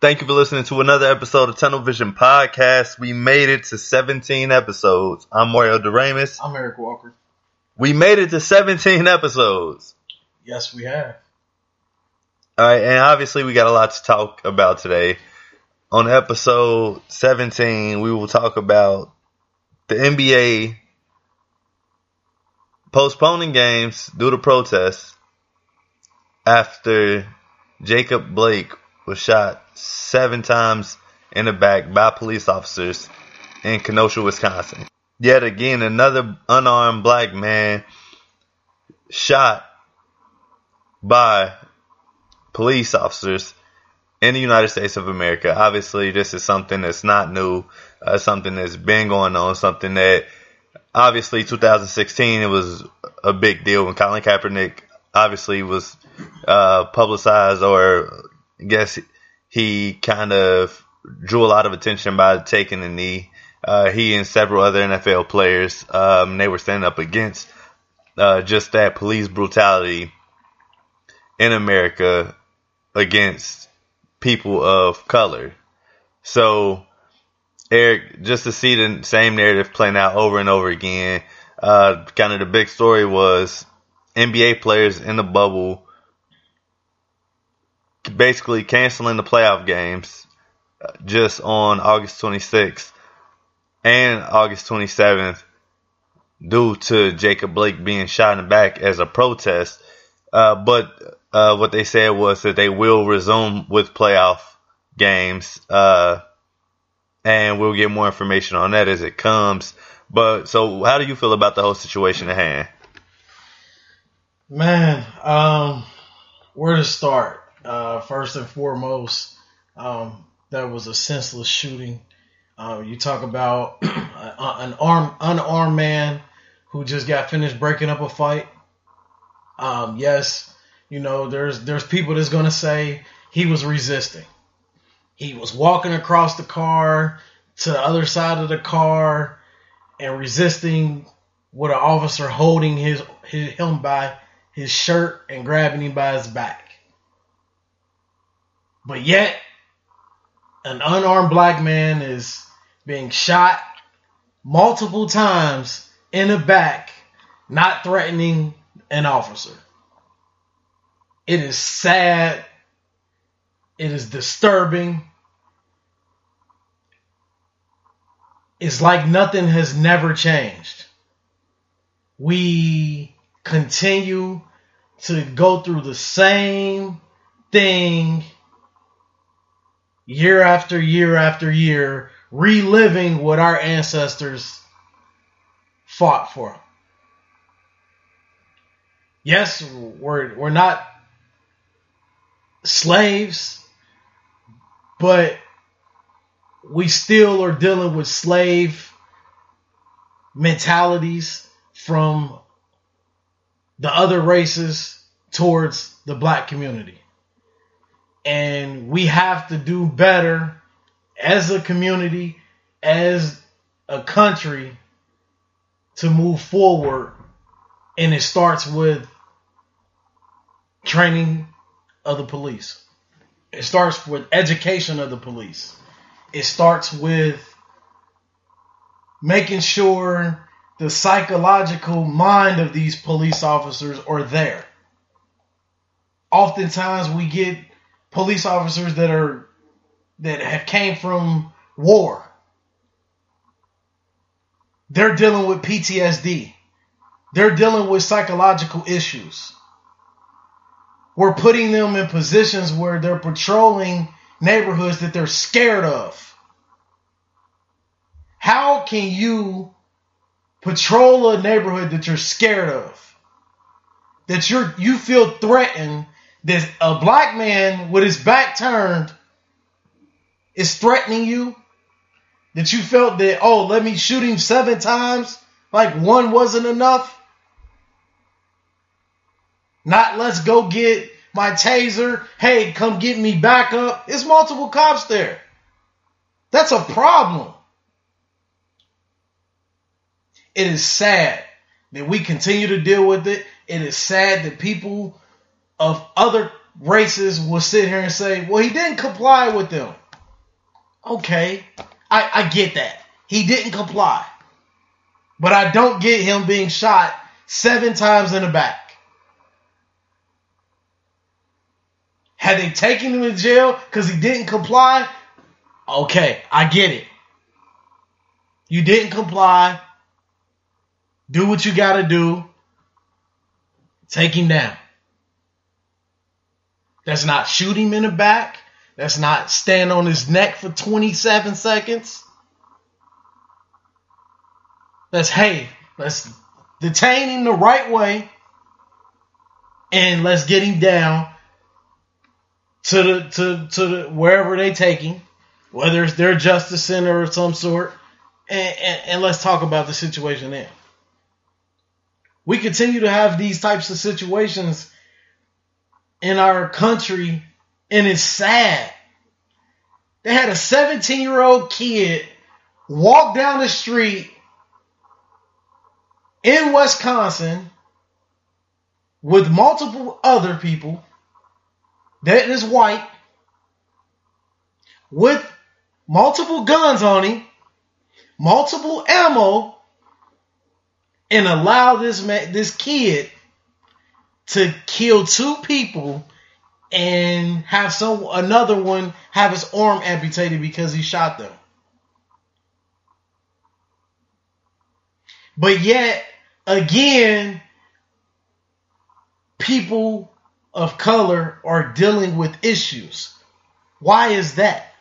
Thank you for listening to another episode of Tunnel Vision Podcast. We made it to 17 episodes. I'm Mario Doremus. I'm Eric Walker. We made it to 17 episodes. Yes, we have. All right, and obviously we got a lot to talk about today. On episode 17, we will talk about the NBA postponing games due to protests after Jacob Blake was shot seven times in the back by police officers in Kenosha, Wisconsin. Yet again, another unarmed black man shot by police officers in the United States of America. Obviously, this is something that's not new, uh, something that's been going on, something that obviously 2016 it was a big deal when Colin Kaepernick obviously was uh, publicized or I guess he kind of drew a lot of attention by taking the knee. Uh, he and several other NFL players, um, they were standing up against uh, just that police brutality in America against people of color. So, Eric, just to see the same narrative playing out over and over again, uh, kind of the big story was NBA players in the bubble basically canceling the playoff games uh, just on August 26th and August 27th due to Jacob Blake being shot in the back as a protest. Uh, but uh, what they said was that they will resume with playoff games, uh, and we'll get more information on that as it comes. But so, how do you feel about the whole situation at hand? Man, um, where to start? Uh, first and foremost, um, that was a senseless shooting. Uh, you talk about an armed, unarmed man who just got finished breaking up a fight. Um, yes, you know, there's there's people that's gonna say he was resisting. He was walking across the car to the other side of the car and resisting with an officer holding his, his him by his shirt and grabbing him by his back. But yet, an unarmed black man is being shot multiple times in the back, not threatening an officer. It is sad. It is disturbing. It's like nothing has never changed. We continue to go through the same thing year after year after year, reliving what our ancestors fought for. Yes, we're we're not slaves, but we still are dealing with slave mentalities from the other races towards the black community and we have to do better as a community, as a country to move forward. And it starts with training of the police. It starts with education of the police. It starts with making sure the psychological mind of these police officers are there. Oftentimes we get police officers that are that have came from war. They're dealing with PTSD. They're dealing with psychological issues. We're putting them in positions where they're patrolling neighborhoods that they're scared of. How can you patrol a neighborhood that you're scared of? That you're you feel threatened that a black man with his back turned is threatening you, that you felt that, oh, let me shoot him seven times, like one wasn't enough. Not let's go get my taser. Hey, come get me back up. It's multiple cops there. That's a problem. It is sad that we continue to deal with it. It is sad that people of other races will sit here and say, well, he didn't comply with them. Okay, I, I get that. He didn't comply. But I don't get him being shot seven times in the back. Had they taken him to jail because he didn't comply? Okay, I get it. You didn't comply. Do what you got to do. Take him down. That's not shoot him in the back. That's not stand on his neck for 27 seconds. That's hey, let's detain him the right way and let's get him down to the to to the, wherever they take him, whether it's their justice center of some sort, and, and, and let's talk about the situation there. We continue to have these types of situations in our country, and it's sad. They had a 17 year old kid walk down the street in Wisconsin with multiple other people that is white with multiple guns on him, multiple ammo, and allow this man, this kid to kill two people and have some another one have his arm amputated because he shot them. But yet again people of color are dealing with issues. Why is that?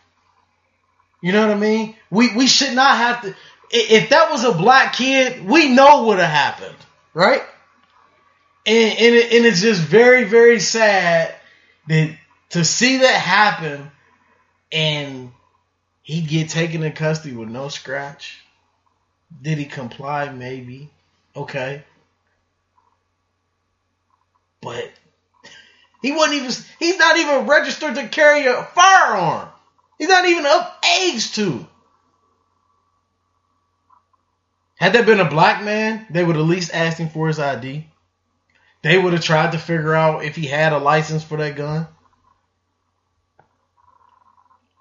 You know what I mean? We we should not have to if that was a black kid, we know what have happened, right? And and, it, and it's just very very sad that to see that happen and he'd get taken in custody with no scratch. Did he comply? Maybe. Okay. But he wasn't even he's not even registered to carry a firearm. He's not even of age to. Had that been a black man, they would at least ask him for his ID. They would have tried to figure out if he had a license for that gun.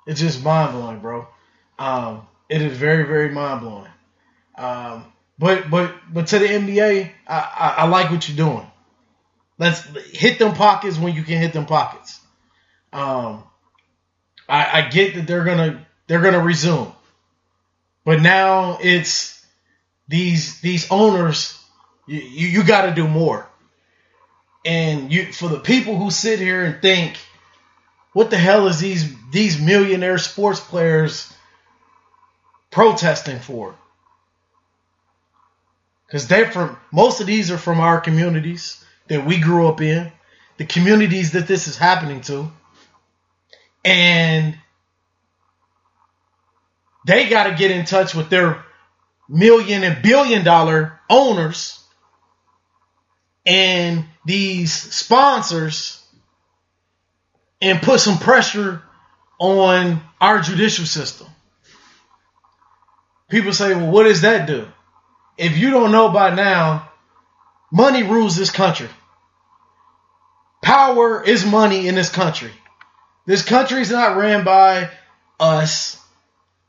It's just mind blowing, bro. Um, it is very, very mind blowing. Um, but but but to the NBA, I, I, I like what you're doing. Let's hit them pockets when you can hit them pockets. Um, I, I get that they're gonna they're gonna resume, but now it's these these owners. You you, you got to do more. And you for the people who sit here and think, what the hell is these these millionaire sports players protesting for? Because they're from most of these are from our communities that we grew up in, the communities that this is happening to. And they got to get in touch with their million and billion dollar owners and these sponsors and put some pressure on our judicial system. People say, well, what does that do? If you don't know by now, money rules this country. Power is money in this country. This country is not ran by us.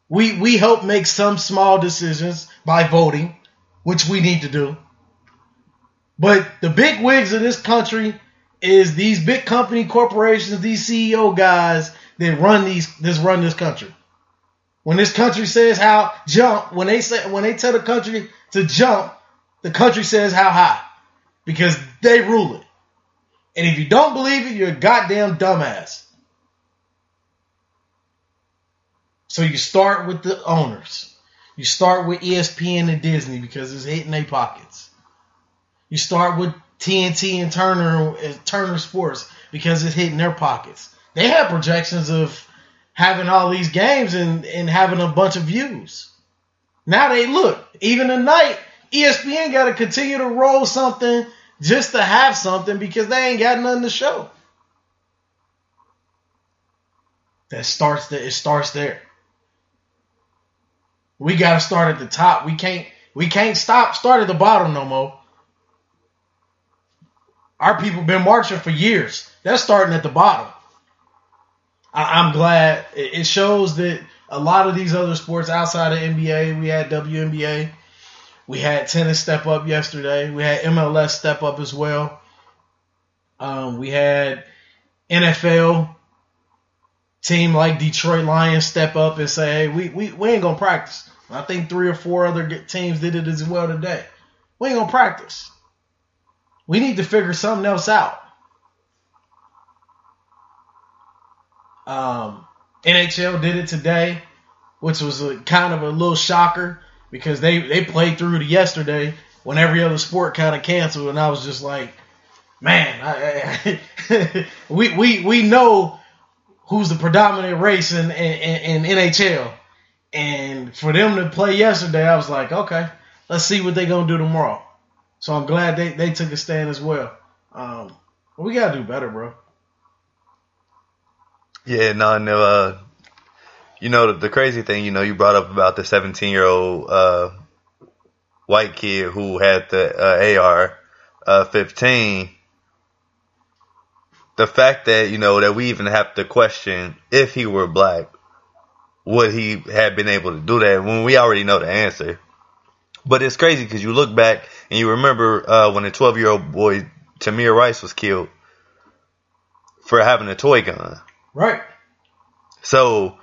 We we help make some small decisions by voting, which we need to do. But the big wigs of this country is these big company corporations, these CEO guys that run these this run this country. When this country says how jump, when they say when they tell the country to jump, the country says how high because they rule it. And if you don't believe it, you're a goddamn dumbass. So you start with the owners. You start with ESPN and Disney because it's hitting their pockets. You start with TNT and Turner Turner Sports because it's hitting their pockets. They have projections of having all these games and, and having a bunch of views. Now they look, even tonight, ESPN got to continue to roll something just to have something because they ain't got nothing to show. That starts there. It starts there. We got to start at the top. We can't. We can't stop. Start at the bottom no more. Our people been marching for years. That's starting at the bottom. I, am glad it shows that a lot of these other sports outside of NBA, we had WNBA, we had tennis step up yesterday, we had MLS step up as well. Um, we had NFL team like Detroit Lions step up and say, hey, we, we, we ain't to practice. I think three or four other teams did it as well today. We ain't to practice. We need to figure something else out. Um, NHL did it today, which was a, kind of a little shocker because they, they played through to yesterday when every other sport kind of canceled, and I was just like, man, I, I, we we we know who's the predominant race in, in, in NHL, and for them to play yesterday, I was like, okay, let's see what they're gonna do tomorrow. So I'm glad they, they took a stand as well. Um, we gotta do better, bro. Yeah, no, no. Uh, you know the, the, crazy thing, you know, you brought up about the 17 year old uh, white kid who had the uh, AR uh, 15 the fact that you know that we even have to question if he were black, would he have been able to do that when we already know the answer? But it's crazy because you look back and you remember uh, when a 12 year old boy Tamir Rice was killed for having a toy gun. Right. So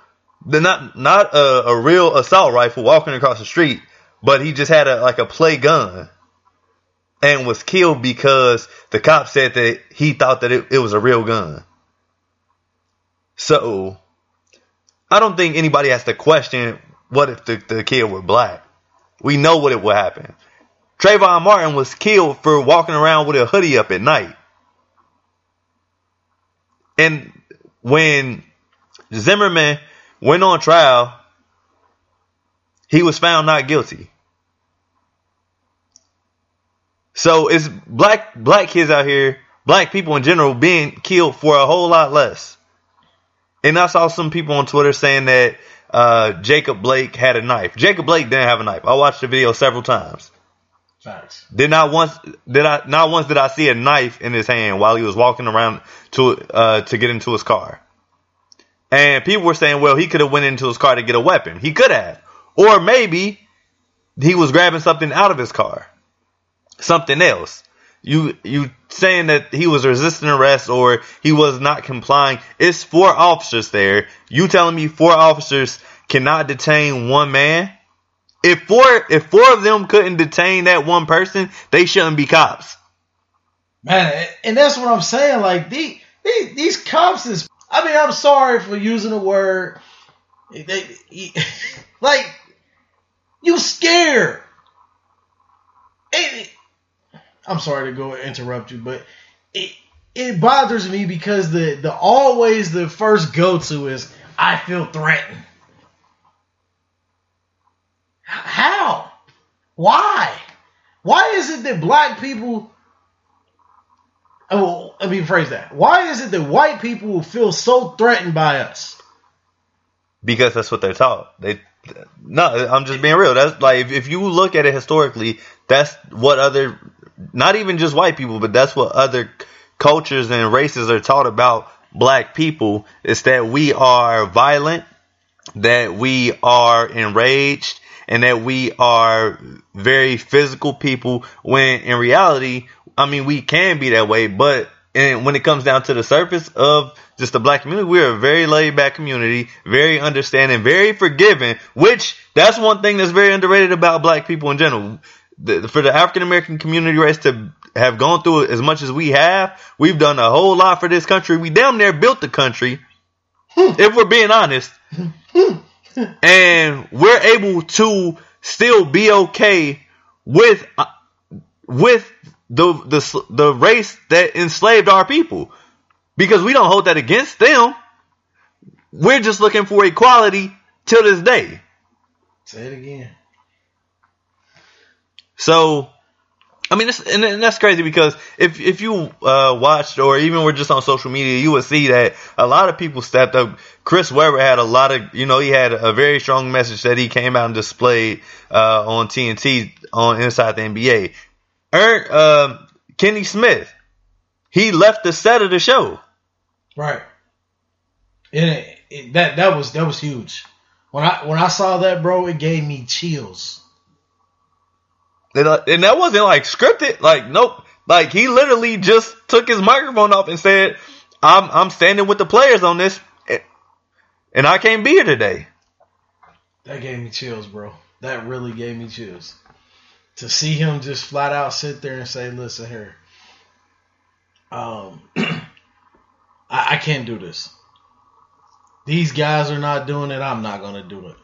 not not a, a real assault rifle walking across the street, but he just had a like a play gun and was killed because the cop said that he thought that it, it was a real gun. So, I don't think anybody has to question what if the, the kid were black. We know what it would happen. Trayvon Martin was killed for walking around with a hoodie up at night. And when Zimmerman went on trial, he was found not guilty. So it's black black kids out here, black people in general, being killed for a whole lot less. And I saw some people on Twitter saying that uh, Jacob Blake had a knife. Jacob Blake didn't have a knife. I watched the video several times. Facts. Did not once did I not once did I see a knife in his hand while he was walking around to uh, to get into his car. And people were saying, well, he could have went into his car to get a weapon. He could have, or maybe he was grabbing something out of his car something else. You you saying that he was resisting arrest or he was not complying. It's four officers there. You telling me four officers cannot detain one man? If four if four of them couldn't detain that one person, they shouldn't be cops. Man, and that's what I'm saying. Like these these, these cops is. I mean, I'm sorry for using the word. They, like you scared. It, I'm sorry to go interrupt you, but it it bothers me because the the always the first go to is I feel threatened. How? Why? Why is it that black people Oh, let me phrase that. Why is it that white people feel so threatened by us? Because that's what they're taught. They no, I'm just being real. That's like if, you look at it historically, that's what other not even just white people, but that's what other cultures and races are taught about black people is that we are violent, that we are enraged, and that we are very physical people when in reality, I mean, we can be that way, but and when it comes down to the surface of just the black community, we're a very laid back community, very understanding, very forgiving, which that's one thing that's very underrated about black people in general the, for the African American community race to have gone through as much as we have, we've done a whole lot for this country. We damn near built the country, hmm. if we're being honest. Hmm. Hmm. And we're able to still be okay with uh, with the the the race that enslaved our people because we don't hold that against them. We're just looking for equality till this day. Say it again. So, I mean, and, and that's crazy because if if you uh, watched or even were just on social media, you would see that a lot of people stepped up. Chris Webber had a lot of, you know, he had a very strong message that he came out and displayed uh, on TNT on Inside the NBA. Ern, uh, Kenny Smith he left the set of the show. Right. And it, it, that that was that was huge. When I when I saw that, bro, it gave me chills. And, uh, and that wasn't like scripted. Like nope. Like he literally just took his microphone off and said, "I'm I'm standing with the players on this, and I can't be here today." That gave me chills, bro. That really gave me chills. To see him just flat out sit there and say, "Listen here, um, I, I can't do this. These guys are not doing it. I'm not gonna do it.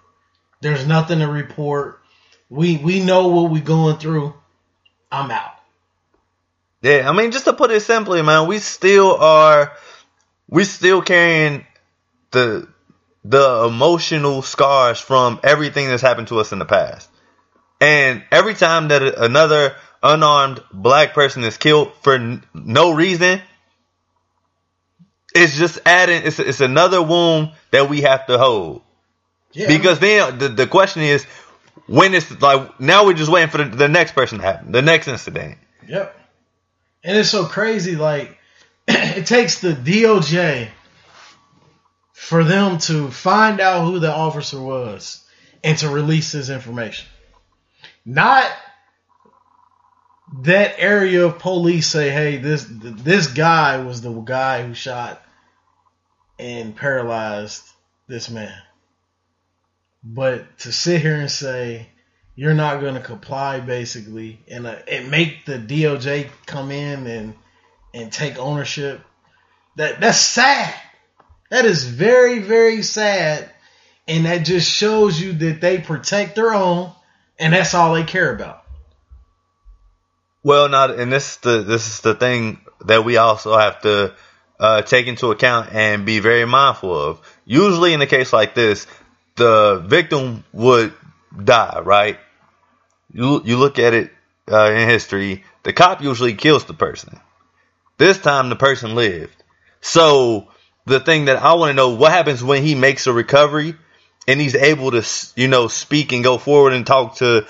There's nothing to report. We we know what we're going through. I'm out." Yeah, I mean, just to put it simply, man, we still are, we still carrying the the emotional scars from everything that's happened to us in the past. And every time that another unarmed black person is killed for n- no reason, it's just adding, it's, it's another wound that we have to hold. Yeah, because then the, the question is, when it's like, now we're just waiting for the, the next person to happen, the next incident. Yep. And it's so crazy, like, it takes the DOJ for them to find out who the officer was and to release his information. Not that area of police say, "Hey, this this guy was the guy who shot and paralyzed this man." But to sit here and say you're not going to comply, basically, and uh, and make the DOJ come in and and take ownership, that that's sad. That is very, very sad. And that just shows you that they protect their own and that's all they care about. Well, not, and this is the, this is the thing that we also have to uh, take into account and be very mindful of. Usually in a case like this, the victim would die, right? You, you look at it uh, in history, the cop usually kills the person. This time the person lived. So the thing that I want to know what happens when he makes a recovery and he's able to, you know, speak and go forward and talk to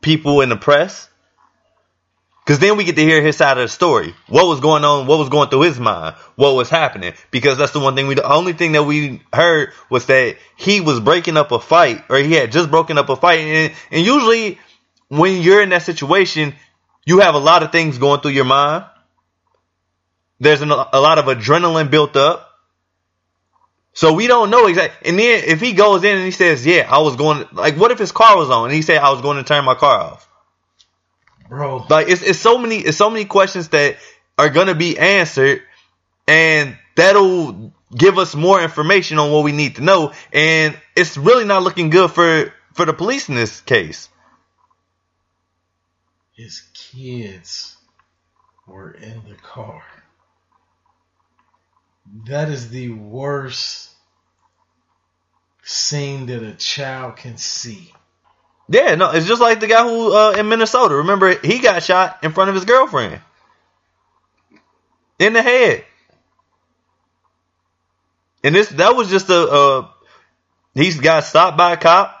people in the press. Cause then we get to hear his side of the story. What was going on? What was going through his mind? What was happening? Because that's the one thing we, the only thing that we heard was that he was breaking up a fight or he had just broken up a fight. And, and usually when you're in that situation, you have a lot of things going through your mind. There's an, a lot of adrenaline built up. So we don't know exactly. And then if he goes in and he says, "Yeah, I was going," like, what if his car was on and he said, "I was going to turn my car off," bro? Like, it's it's so many it's so many questions that are gonna be answered, and that'll give us more information on what we need to know. And it's really not looking good for for the police in this case. His kids were in the car. That is the worst scene that a child can see. Yeah, no, it's just like the guy who uh, in Minnesota. Remember, he got shot in front of his girlfriend in the head, and this that was just a. Uh, he's got stopped by a cop.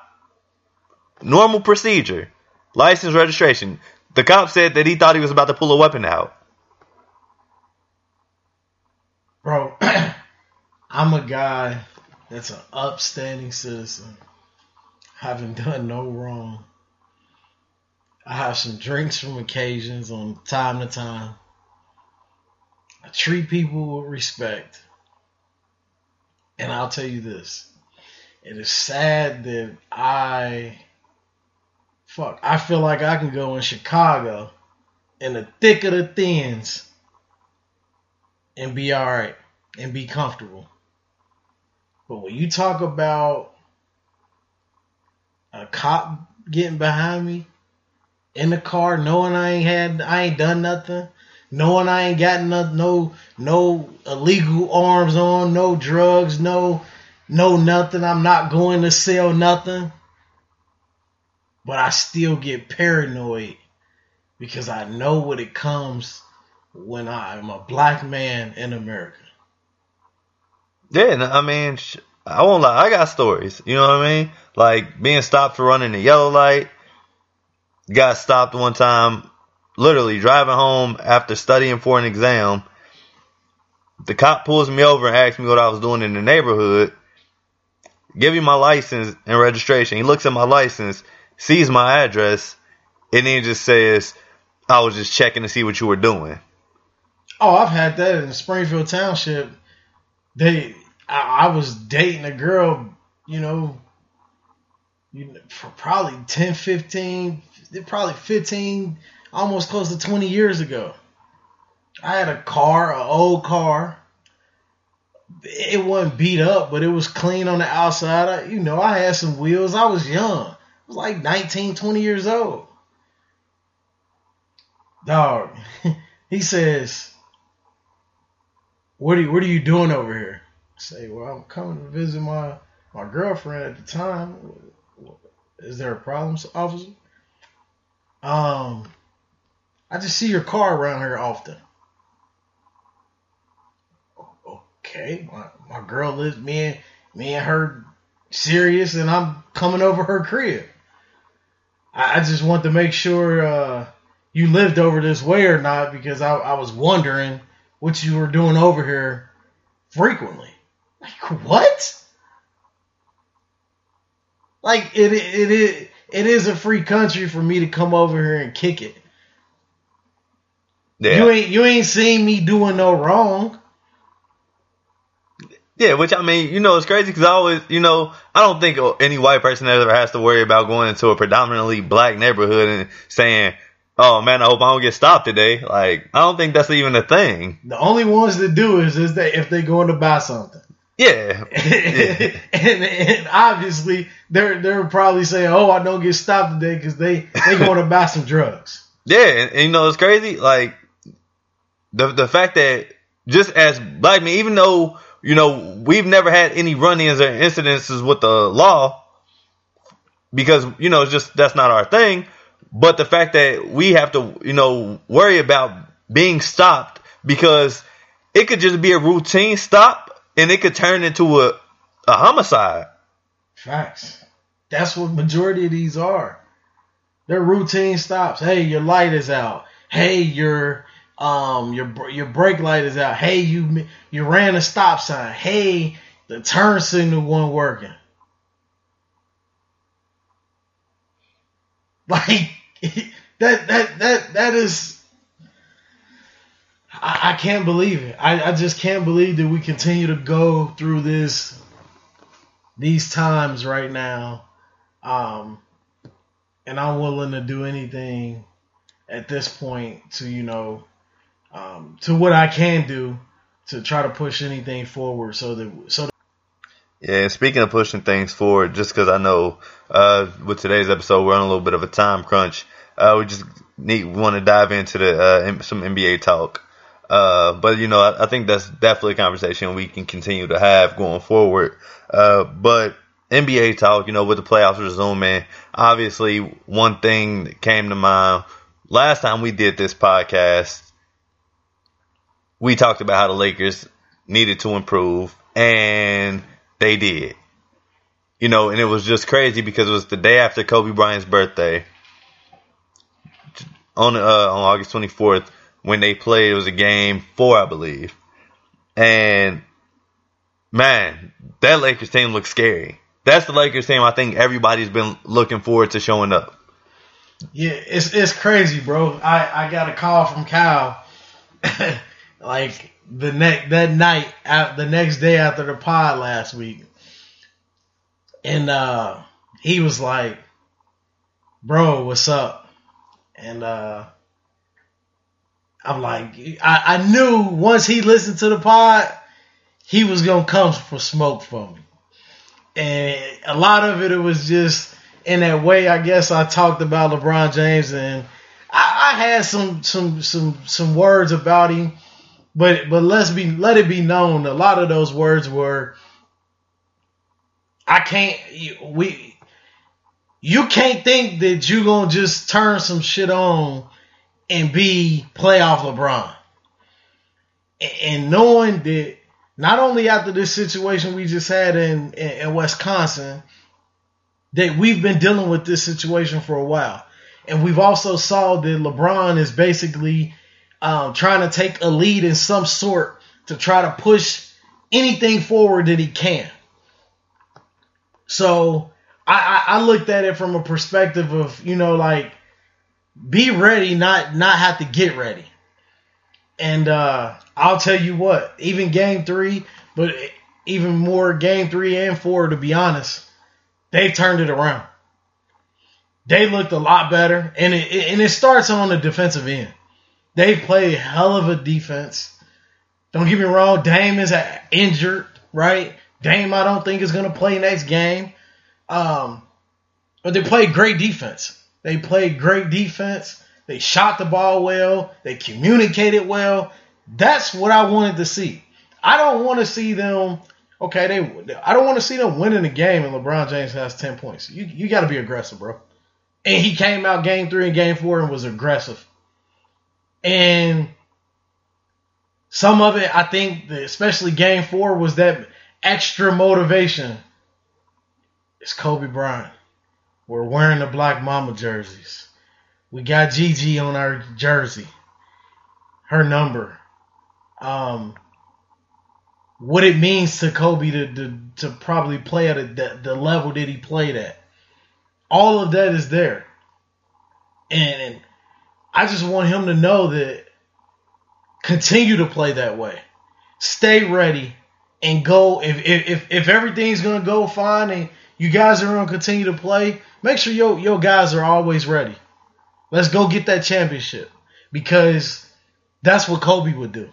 Normal procedure, license registration. The cop said that he thought he was about to pull a weapon out. Bro, I'm a guy that's an upstanding citizen, having done no wrong. I have some drinks from occasions on time to time. I treat people with respect. And I'll tell you this. It is sad that I fuck I feel like I can go in Chicago in the thick of the thins and be all right and be comfortable. But when you talk about a cop getting behind me in the car, knowing I ain't had, I ain't done nothing, knowing I ain't got no, no, no illegal arms on, no drugs, no, no nothing. I'm not going to sell nothing. But I still get paranoid because I know what it comes when I'm a black man in America. Yeah, I mean, I won't lie. I got stories. You know what I mean? Like being stopped for running a yellow light. Got stopped one time, literally driving home after studying for an exam, The cop pulls me over and asks me what I was doing in the neighborhood. Give him my license and registration. He looks at my license, sees my address, and then just says, I was just checking to see what you were doing. Oh, I've had that in Springfield Township. They, I, I was dating a girl, you know, you for probably 10, 15, probably 15, almost close to 20 years ago. I had a car, an old car. It wasn't beat up, but it was clean on the outside. I, you know, I had some wheels. I was young. I was like 19, 20 years old. Dog, he says, "What are you, what are you doing over here?" Say, "Well, I'm coming to visit my my girlfriend at the time. Is there a problem, officer?" Um, I just see your car around here often. Okay, my, my girl lives me and me and her serious, and I'm coming over her crib. I, I just want to make sure uh, you lived over this way or not because I, I was wondering what you were doing over here frequently. Like what? Like it it it it is a free country for me to come over here and kick it. Yeah. You ain't you ain't seen me doing no wrong. Yeah, which I mean, you know, it's crazy because I always, you know, I don't think any white person ever has to worry about going into a predominantly black neighborhood and saying, "Oh man, I hope I don't get stopped today." Like, I don't think that's even a thing. The only ones that do is is that if they're going to buy something. Yeah. yeah. and, and obviously they're they're probably saying, "Oh, I don't get stopped today because they they going to buy some drugs." Yeah, and, and, you know it's crazy. Like the the fact that just as black men, even though you know we've never had any run-ins or incidences with the law, because you know it's just that's not our thing. But the fact that we have to you know worry about being stopped because it could just be a routine stop and it could turn into a a homicide. Facts. That's what majority of these are. They're routine stops. Hey, your light is out. Hey, your um your your brake light is out. Hey, you you ran a stop sign. Hey, the turn signal wasn't working. Like that that that that is I, I can't believe it. I, I just can't believe that we continue to go through this these times right now. Um, and I'm willing to do anything at this point to, you know, um, to what I can do to try to push anything forward so that, so that yeah, speaking of pushing things forward, just because I know uh, with today's episode we're on a little bit of a time crunch, uh, we just need want to dive into the uh, some NBA talk. Uh, but you know, I, I, think that's definitely a conversation we can continue to have going forward. Uh, but NBA talk, you know, with the playoffs resuming, obviously one thing that came to mind last time we did this podcast, we talked about how the Lakers needed to improve and they did. You know, and it was just crazy because it was the day after Kobe Bryant's birthday on uh, on August 24th when they played. It was a game four, I believe. And man, that Lakers team looks scary. That's the Lakers team I think everybody's been looking forward to showing up. Yeah, it's it's crazy, bro. I, I got a call from Kyle like the next that night out the next day after the pod last week. And uh he was like, Bro, what's up? And uh I'm like, I, I knew once he listened to the pod, he was gonna come for smoke from me. And a lot of it, it was just in that way. I guess I talked about LeBron James, and I, I had some some some some words about him, but but let's be let it be known, a lot of those words were, I can't we. You can't think that you gonna just turn some shit on and be playoff LeBron. And knowing that not only after this situation we just had in, in, in Wisconsin, that we've been dealing with this situation for a while. And we've also saw that LeBron is basically um, trying to take a lead in some sort to try to push anything forward that he can. So I, I, I looked at it from a perspective of, you know, like be ready, not not have to get ready. And uh, I'll tell you what, even game three, but even more game three and four, to be honest, they turned it around. They looked a lot better, and it, it and it starts on the defensive end. They play hell of a defense. Don't get me wrong, Dame is injured, right? Dame, I don't think is going to play next game. Um, but they played great defense. They played great defense. They shot the ball well. They communicated well. That's what I wanted to see. I don't want to see them. Okay, they. I don't want to see them winning the game and LeBron James has ten points. You you got to be aggressive, bro. And he came out game three and game four and was aggressive. And some of it, I think, especially game four, was that extra motivation. It's Kobe Bryant. We're wearing the Black Mamba jerseys. We got Gigi on our jersey. Her number. Um, what it means to Kobe to, to, to probably play at a, the, the level that he played at. All of that is there. And, and I just want him to know that continue to play that way. Stay ready and go if if if everything's gonna go fine and you guys are gonna continue to play, make sure your your guys are always ready. Let's go get that championship because that's what Kobe would do.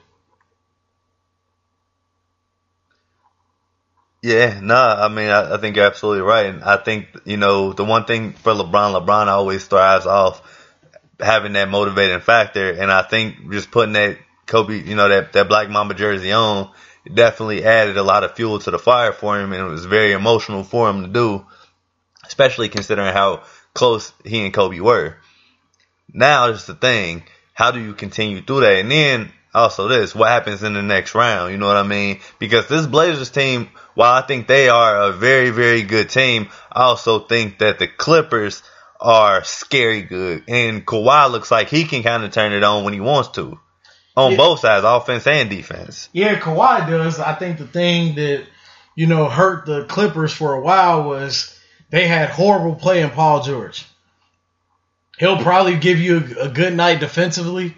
Yeah, no, nah, I mean, I, I, think you're absolutely right. And I think, you know, the one thing for LeBron, LeBron always thrives off having that motivating factor. And I think just putting that Kobe, you know, that, that Black Mamba jersey on definitely added a lot of fuel to the fire for him. And it was very emotional for him to do, especially considering how close he and Kobe were. Now, just the thing, how do you continue through that? And then also this, what happens in the next round? You know what I mean? Because this Blazers team, while I think they are a very, very good team, I also think that the Clippers are scary good. And Kawhi looks like he can kind of turn it on when he wants to. On yeah. both sides, offense and defense. Yeah, Kawhi does. I think the thing that, you know, hurt the Clippers for a while was they had horrible play in Paul George. He'll probably give you a, a good night defensively,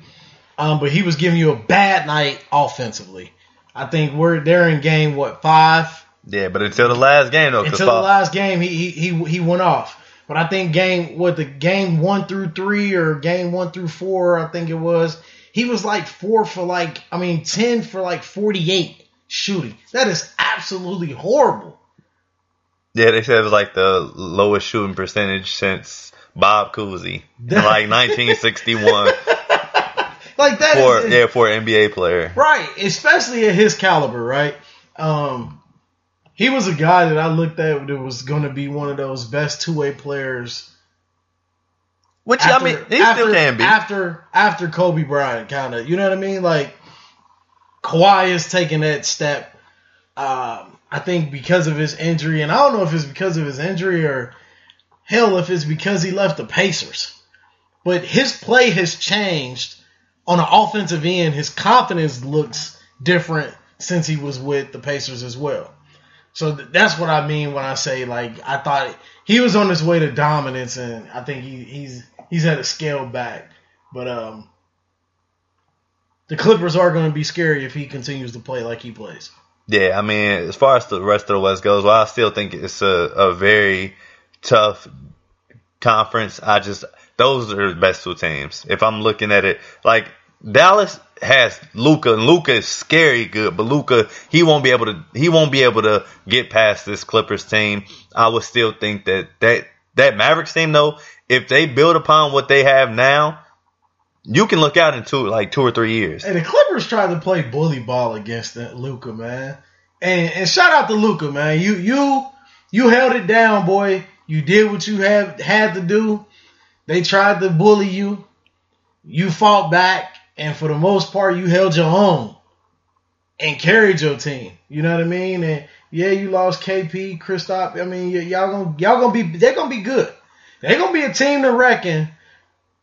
um, but he was giving you a bad night offensively. I think we're there in game what five. Yeah, but until the last game though. Until the last game, he he he went off. But I think game what the game one through three or game one through four, I think it was. He was like four for like I mean ten for like forty eight shooting. That is absolutely horrible. Yeah, they said it was like the lowest shooting percentage since Bob Cousy like 1961. like that for is, yeah for an NBA player, right? Especially at his caliber, right? Um, he was a guy that I looked at that was going to be one of those best two way players. Which after, I mean, he after, still can be after after Kobe Bryant, kind of. You know what I mean? Like Kawhi is taking that step. Um, I think because of his injury, and I don't know if it's because of his injury or Hell, if it's because he left the Pacers. But his play has changed on the offensive end. His confidence looks different since he was with the Pacers as well. So th- that's what I mean when I say like I thought he was on his way to dominance, and I think he, he's he's had to scale back. But um, the Clippers are going to be scary if he continues to play like he plays. Yeah, I mean, as far as the rest of the West goes, well, I still think it's a, a very tough conference. I just those are the best two teams. If I'm looking at it, like Dallas has Luka, and Luka is scary good, but Luka he won't be able to he won't be able to get past this Clippers team. I would still think that that that Mavericks team though, if they build upon what they have now, you can look out in two like two or three years. And the Clippers tried to play bully ball against Luka, man. And and shout out to Luka, man. You you you held it down, boy. You did what you have had to do. They tried to bully you. You fought back, and for the most part, you held your own and carried your team. You know what I mean? And yeah, you lost KP, Kristaps. I mean, y- y'all gonna y'all gonna be they're gonna be good. They're gonna be a team to reckon.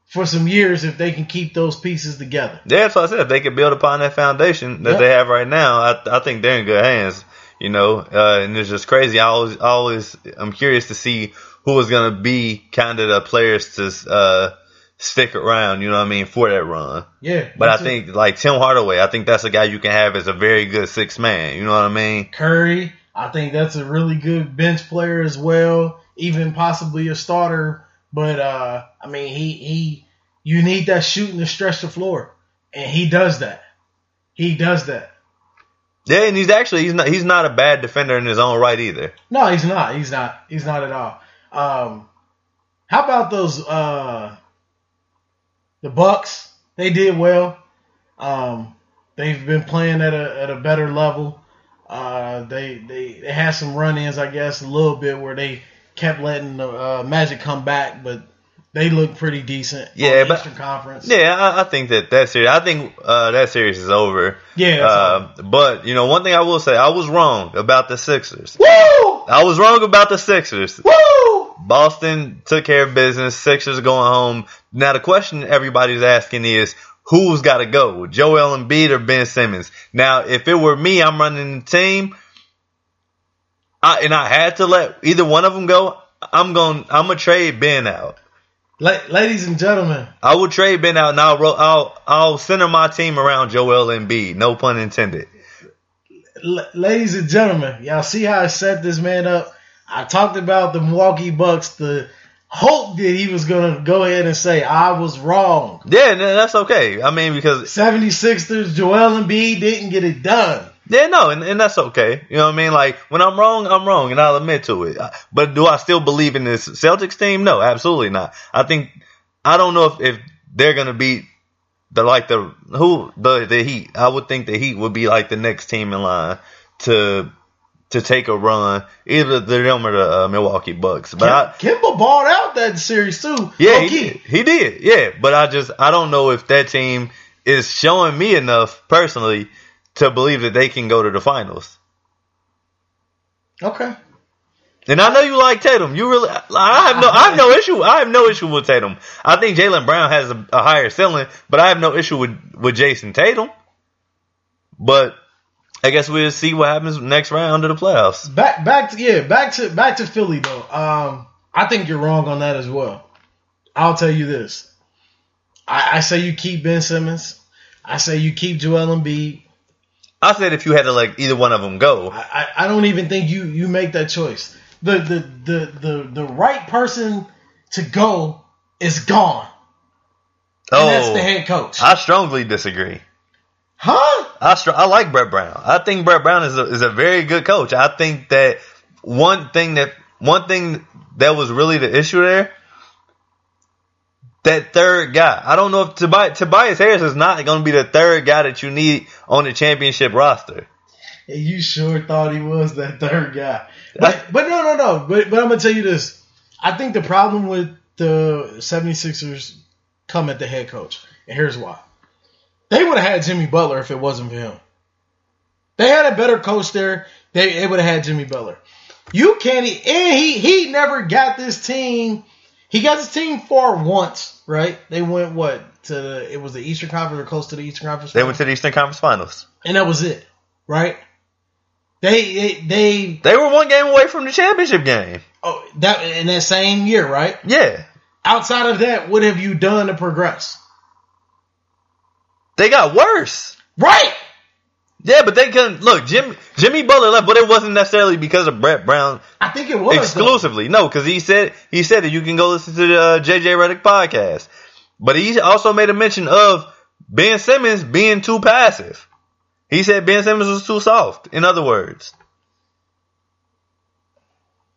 For some years if they can keep those pieces together. Yeah, that's what I said. If they could build upon that foundation that Yep. they have right now, I, I think they're in good hands. You know, uh, and it's just crazy. I always, I always, I'm curious to see who is going to be kind of the players to uh, stick around. You know what I mean for that run. Yeah, But I think like Tim Hardaway, I think that's a guy you can have as a very good six man. You know what I mean? Curry, I think that's a really good bench player as well, even possibly a starter. But uh, I mean, he he you need that shooting to stretch the floor, and he does that. He does that. Yeah, and he's actually he's not he's not a bad defender in his own right either. No, he's not. He's not. He's not at all. Um, how about those uh, the Bucks? They did well. Um, they've been playing at a at a better level. Uh, they they they had some run-ins, I guess, a little bit where they kept letting the uh, Magic come back, but they look pretty decent. Yeah, but- Eastern Conference. Yeah, I, I think that that series. I think uh, that series is over. Yeah, Uh, but you know, one thing I will say, I was wrong about the Sixers. Woo! I was wrong about the Sixers. Woo! Boston took care of business. Sixers going home. Now the question everybody's asking is who's got to go, Joel Embiid or Ben Simmons? Now, if it were me, I'm running the team, I, and I had to let either one of them go. I'm going. I'm gonna trade Ben out. La- ladies and gentlemen, I will trade Ben out, and I'll ro- I'll I'll center my team around Joel Embiid. No pun intended. L- ladies and gentlemen, y'all see how I set this man up? I talked about the Milwaukee Bucks, the hope that he was going to go ahead and say, I was wrong. Yeah, that's okay. I mean, because 76ers, Joel Embiid didn't get it done. Yeah, no, and, and that's okay. You know what I mean? Like when I'm wrong, I'm wrong, and I'll admit to it. But do I still believe in this Celtics team? No, absolutely not. I think I don't know if, if they're gonna beat the like the who the the Heat. I would think the Heat would be like the next team in line to to take a run, either the them or the uh, Milwaukee Bucks. But I, Kemba balled out that series too. yeah, he did. He did. Yeah, but I just I don't know if that team is showing me enough personally to believe that they can go to the finals. Okay. And I know you like Tatum. You really, I have no, I have no issue. I have no issue with Tatum. I think Jaylen Brown has a, a higher ceiling, but I have no issue with with Jayson Tatum. But I guess we'll see what happens next round of the playoffs. Back back to yeah, back to back to Philly though. Um I think you're wrong on that as well. I'll tell you this. I, I say you keep Ben Simmons. I say you keep Joel Embiid. I said if you had to like either one of them go, I, I, don't even think you you make that choice. The the the the the right person to go is gone. And oh, that's the oh, head coach. I strongly disagree. huh? I str- I like Brett Brown. I think Brett Brown is a, is a very good coach. I think that one thing that one thing that was really the issue there, that third guy. I don't know if Tobias, Tobias Harris is not going to be the third guy that you need on the championship roster. You sure thought he was that third guy. But but no no no. But but I'm gonna tell you this. I think the problem with the 76ers come at the head coach. And here's why. They would have had Jimmy Butler if it wasn't for him. They had a better coach there. They, they would have had Jimmy Butler. You can't and he he never got this team. He got his team far once, right? They went what to the, it was the Eastern Conference or close to the Eastern Conference. They went to the Eastern Conference Finals. and that was it, right? They they, they They were one game away from the championship game. oh, that in that same year, right? Yeah, Outside of that, what have you done to progress? they got worse. Right. Yeah, but they couldn't look. Jimmy Jimmy Butler left, but it wasn't necessarily because of Brett Brown I think it was though. exclusively. No, because he said he said that you can go listen to the uh, JJ Redick podcast. But he also made a mention of Ben Simmons being too passive. He said Ben Simmons was too soft. In other words,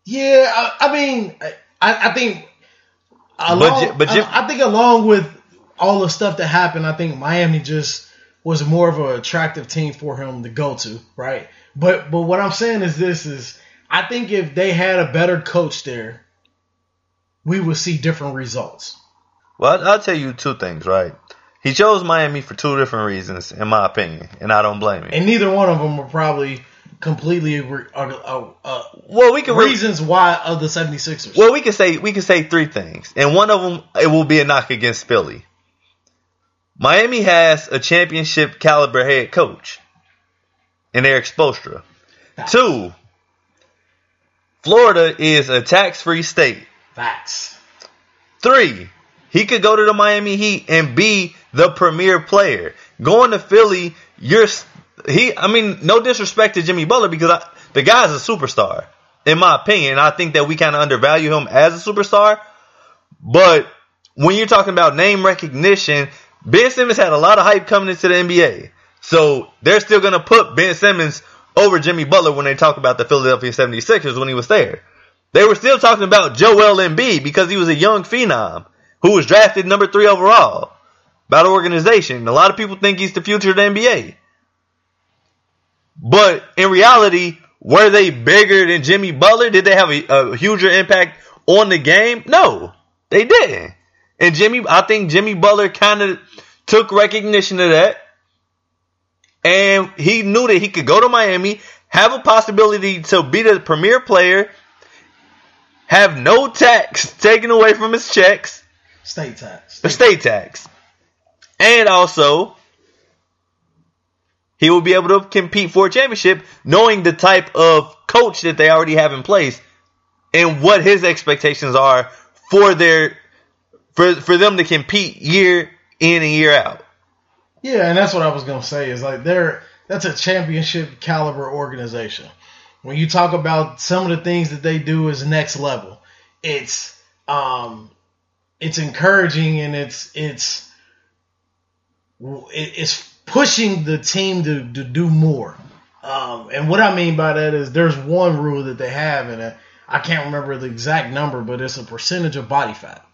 Yeah, I, I mean, I, I think along, Ji- but Jim- I, I think along with all the stuff that happened, I think Miami just was more of an attractive team for him to go to, right? But but what I'm saying is this is I think if they had a better coach there, we would see different results. well, I'll, tell you two things. Right? He chose Miami for two different reasons, in my opinion, and I don't blame him. And neither one of them were probably completely uh, uh, uh, Well, we can re- reasons why of the 76ers. well we can say we can say three things, and one of them it will be a knock against Philly. Miami has a championship caliber head coach in Erik Spoelstra. Facts. Two, Florida is a tax-free state. Facts. Three, he could go to the Miami Heat and be the premier player. Going to Philly, you're he. I mean, no disrespect to Jimmy Butler because I, the guy's a superstar, in my opinion. I think that we kind of undervalue him as a superstar. But when you're talking about name recognition, Ben Simmons had a lot of hype coming into the NBA. So they're still going to put Ben Simmons over Jimmy Butler when they talk about the Philadelphia 76ers when he was there. They were still talking about Joel Embiid because he was a young phenom who was drafted number three overall by the organization. A lot of people think he's the future of the NBA. But in reality, were they bigger than Jimmy Butler? Did they have a, a huger impact on the game? No, they didn't. And Jimmy, I think Jimmy Butler kind of took recognition of that. And he knew that he could go to Miami, have a possibility to be the premier player, have no tax taken away from his checks, State tax. the state tax. And also, he will be able to compete for a championship knowing the type of coach that they already have in place and what his expectations are for their for for them to compete year in and year out. Yeah, and that's what I was gonna say is like they're that's a championship caliber organization. When you talk about some of the things that they do is next level. It's um it's encouraging and it's it's it's pushing the team to, to do more. Um, and what I mean by that is there's one rule that they have, and I can't remember the exact number, but it's a percentage of body fat.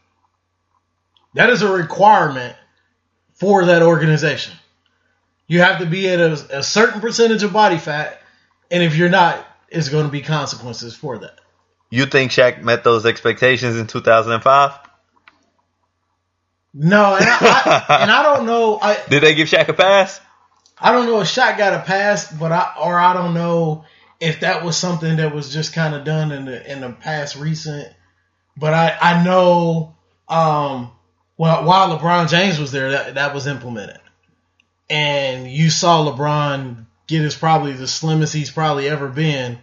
That is a requirement for that organization. You have to be at a, a certain percentage of body fat, and if you're not, it's going to be consequences for that. You think Shaq met those expectations in 2005? No, and I, I, and I don't know. I Did they give Shaq a pass? I don't know if Shaq got a pass, but I or I don't know if that was something that was just kind of done in the in the past recent. But I I know um while while LeBron James was there that that was implemented, and you saw LeBron get his probably the slimmest he's probably ever been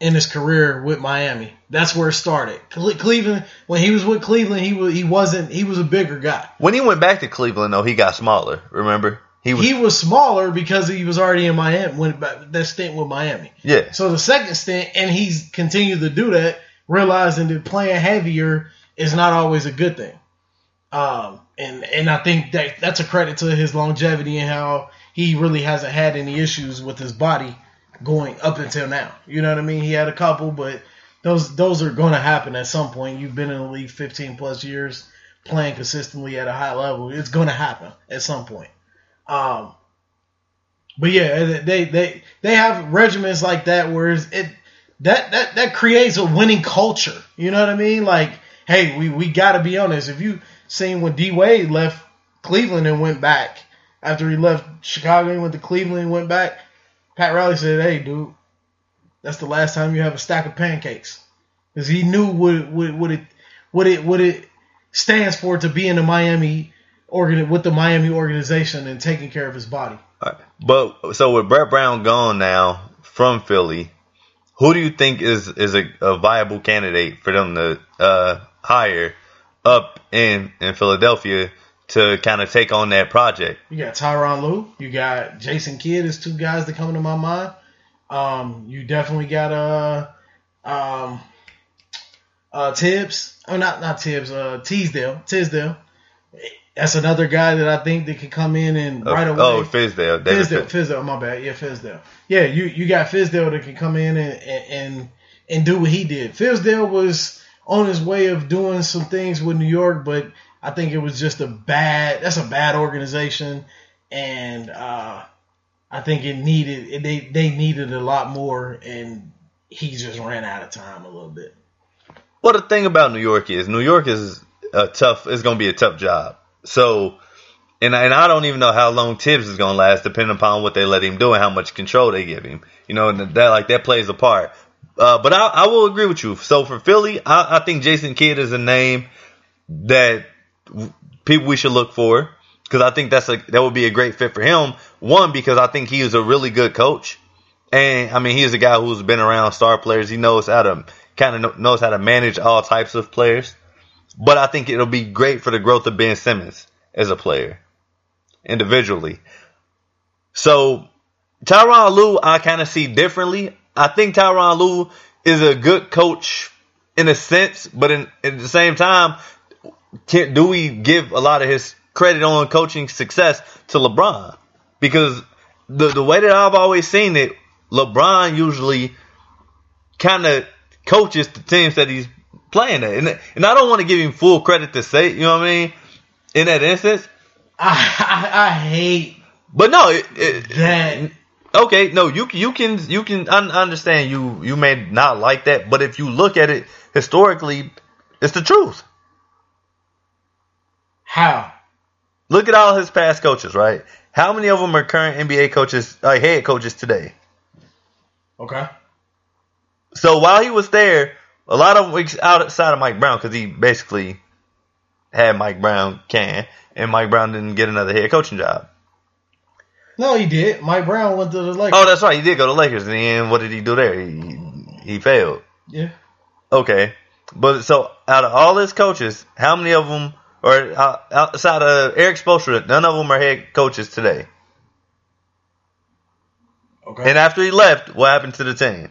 in his career with Miami. That's where it started. Cleveland when he was with Cleveland he was he wasn't he was a bigger guy. When he went back to Cleveland, though, he got smaller. Remember? He was. he was smaller because he was already in Miami when that stint with Miami. yeah. So the second stint, and he's continued to do that, realizing that playing heavier is not always a good thing. Um, and and I think that that's a credit to his longevity and how he really hasn't had any issues with his body going up until now. You know what I mean? He had a couple, but those those are going to happen at some point. You've been in the league 15 plus years, playing consistently at a high level. It's going to happen at some point. Um, but yeah, they they they have regiments like that where it that that that creates a winning culture. You know what I mean? Like, hey, we we got to be honest. If you seen when D Wade left Cleveland and went back after he left Chicago and went to Cleveland and went back, Pat Riley said, "Hey, dude, that's the last time you have a stack of pancakes," because he knew what what what it what it what it stands for to be in the Miami organ with the Miami organization and taking care of his body. Right. But so with Brett Brown gone now from Philly, who do you think is is a, a viable candidate for them to uh, hire up in in Philadelphia to kind of take on that project? You got Tyronn Lue. You got Jason Kidd. Is two guys that come to my mind. Um, you definitely got uh, um, uh, Thibs. Oh, not not Thibs. Uh, Teasdale. Tisdale. That's another guy that I think that could come in and right away. Oh, Fizdale. David Fizdale, Fizdale, my bad. Yeah, Fizdale. Yeah, you you got Fizdale that can come in and and and do what he did. Fizdale was on his way of doing some things with New York, but I think it was just a bad. That's a bad organization, and uh, I think it needed they they needed a lot more, and he just ran out of time a little bit. Well, the thing about New York is New York is a tough. It's going to be a tough job. So and and I don't even know how long Thibs is gonna last, depending upon what they let him do and how much control they give him. You know, that like that plays a part. Uh, but I, I will agree with you. So for Philly, I, I think Jason Kidd is a name that people we should look for because I think that's a that would be a great fit for him. One because I think he is a really good coach, and I mean he is a guy who's been around star players. He knows how to kind of knows how to manage all types of players. But I think it'll be great for the growth of Ben Simmons as a player individually. So Tyronn Lue, I kind of see differently. I think Tyronn Lue is a good coach in a sense, but in at the same time, can, do we give a lot of his credit on coaching success to LeBron? Because the the way that I've always seen it, LeBron usually kind of coaches the teams that he's playing at, and and I don't want to give him full credit to say, you know what I mean? In that instance, I I, I hate, but no, it, it, that. Okay, no, you you can you can un- understand you you may not like that, but if you look at it historically, it's the truth. How? Look at all his past coaches, right? How many of them are current NBA coaches, uh, head coaches today? Okay. So while he was there, a lot of them outside of Mike Brown because he basically had Mike Brown can, and Mike Brown didn't get another head coaching job. No, he did. Mike Brown went to the Lakers. Oh, that's right. He did go to the Lakers, and then what did he do there? He he failed. Yeah. Okay, but so out of all his coaches, how many of them, or uh, outside of Erik Spoelstra, none of them are head coaches today? Okay. And after he left, what happened to the team?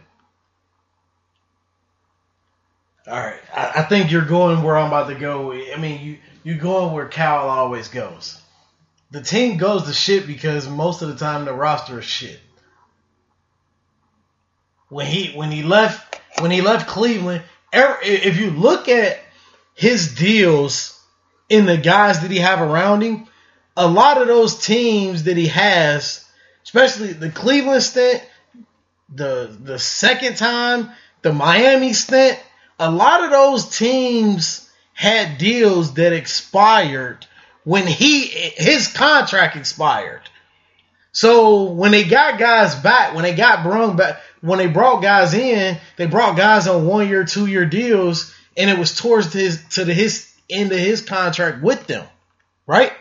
All right. I, I think you're going where I'm about to go. I mean, you you're going where Cal always goes. The team goes to shit because most of the time the roster is shit. When he when he left when he left Cleveland, er, if you look at his deals in the guys that he have around him, a lot of those teams that he has, especially the Cleveland stint, the the second time, the Miami stint, a lot of those teams had deals that expired when he his contract expired. So when they got guys back, when they got brung back, when they brought guys in, they brought guys on one year, two year deals, and it was towards his to the his end of his contract with them, right?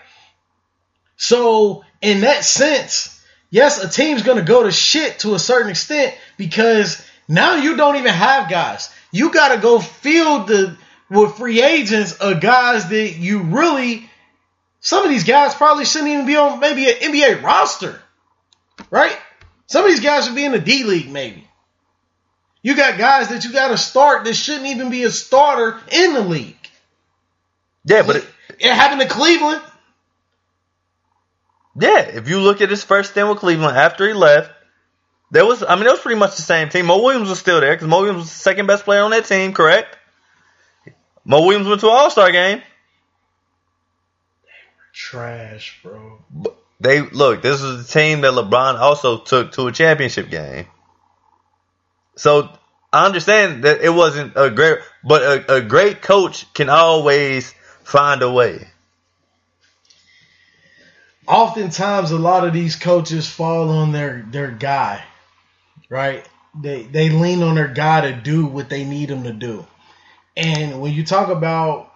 So in that sense, yes, a team's gonna go to shit to a certain extent because now you don't even have guys. You gotta go field the with free agents of guys that you really some of these guys probably shouldn't even be on maybe an NBA roster. Right? Some of these guys should be in the D League, maybe. You got guys that you got to start that shouldn't even be a starter in the league. Yeah, but it, It happened to Cleveland. yeah, if you look at his first stint with Cleveland after he left, there was I mean it was pretty much the same team. Mo Williams was still there because Mo Williams was the second best player on that team, correct? Mo Williams went to an All Star game. Trash, bro. They look. This is the team that LeBron also took to a championship game. So I understand that it wasn't a great, but a, a great coach can always find a way. Oftentimes, a lot of these coaches fall on their their guy, right? They they lean on their guy to do what they need him to do. And when you talk about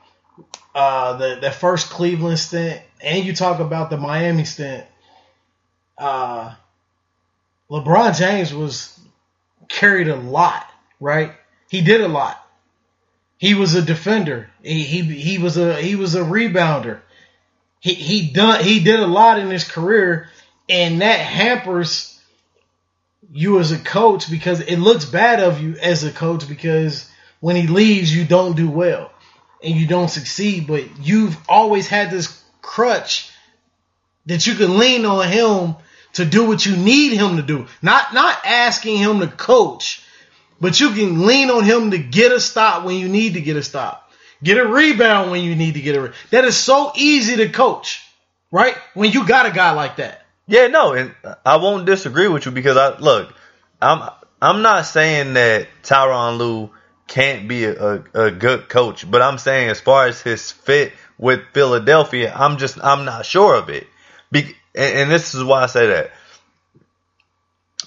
uh, the the first Cleveland stint, and you talk about the Miami stint, uh, LeBron James was carried a lot, right? He did a lot. He was a defender. He he, he was a he was a rebounder. He he done he did a lot in his career, and that hampers you as a coach because it looks bad of you as a coach because when he leaves you don't do well and you don't succeed, but you've always had this crutch that you can lean on him to do what you need him to do. Not not asking him to coach, but you can lean on him to get a stop when you need to get a stop. Get a rebound when you need to get a re- That is so easy to coach, right? When you got a guy like that. Yeah, no, and I won't disagree with you because I look, I'm I'm not saying that Tyronn Lue can't be a, a, a good coach, but I'm saying as far as his fit with Philadelphia. I'm just I'm not sure of it. Be- and, and this is why I say that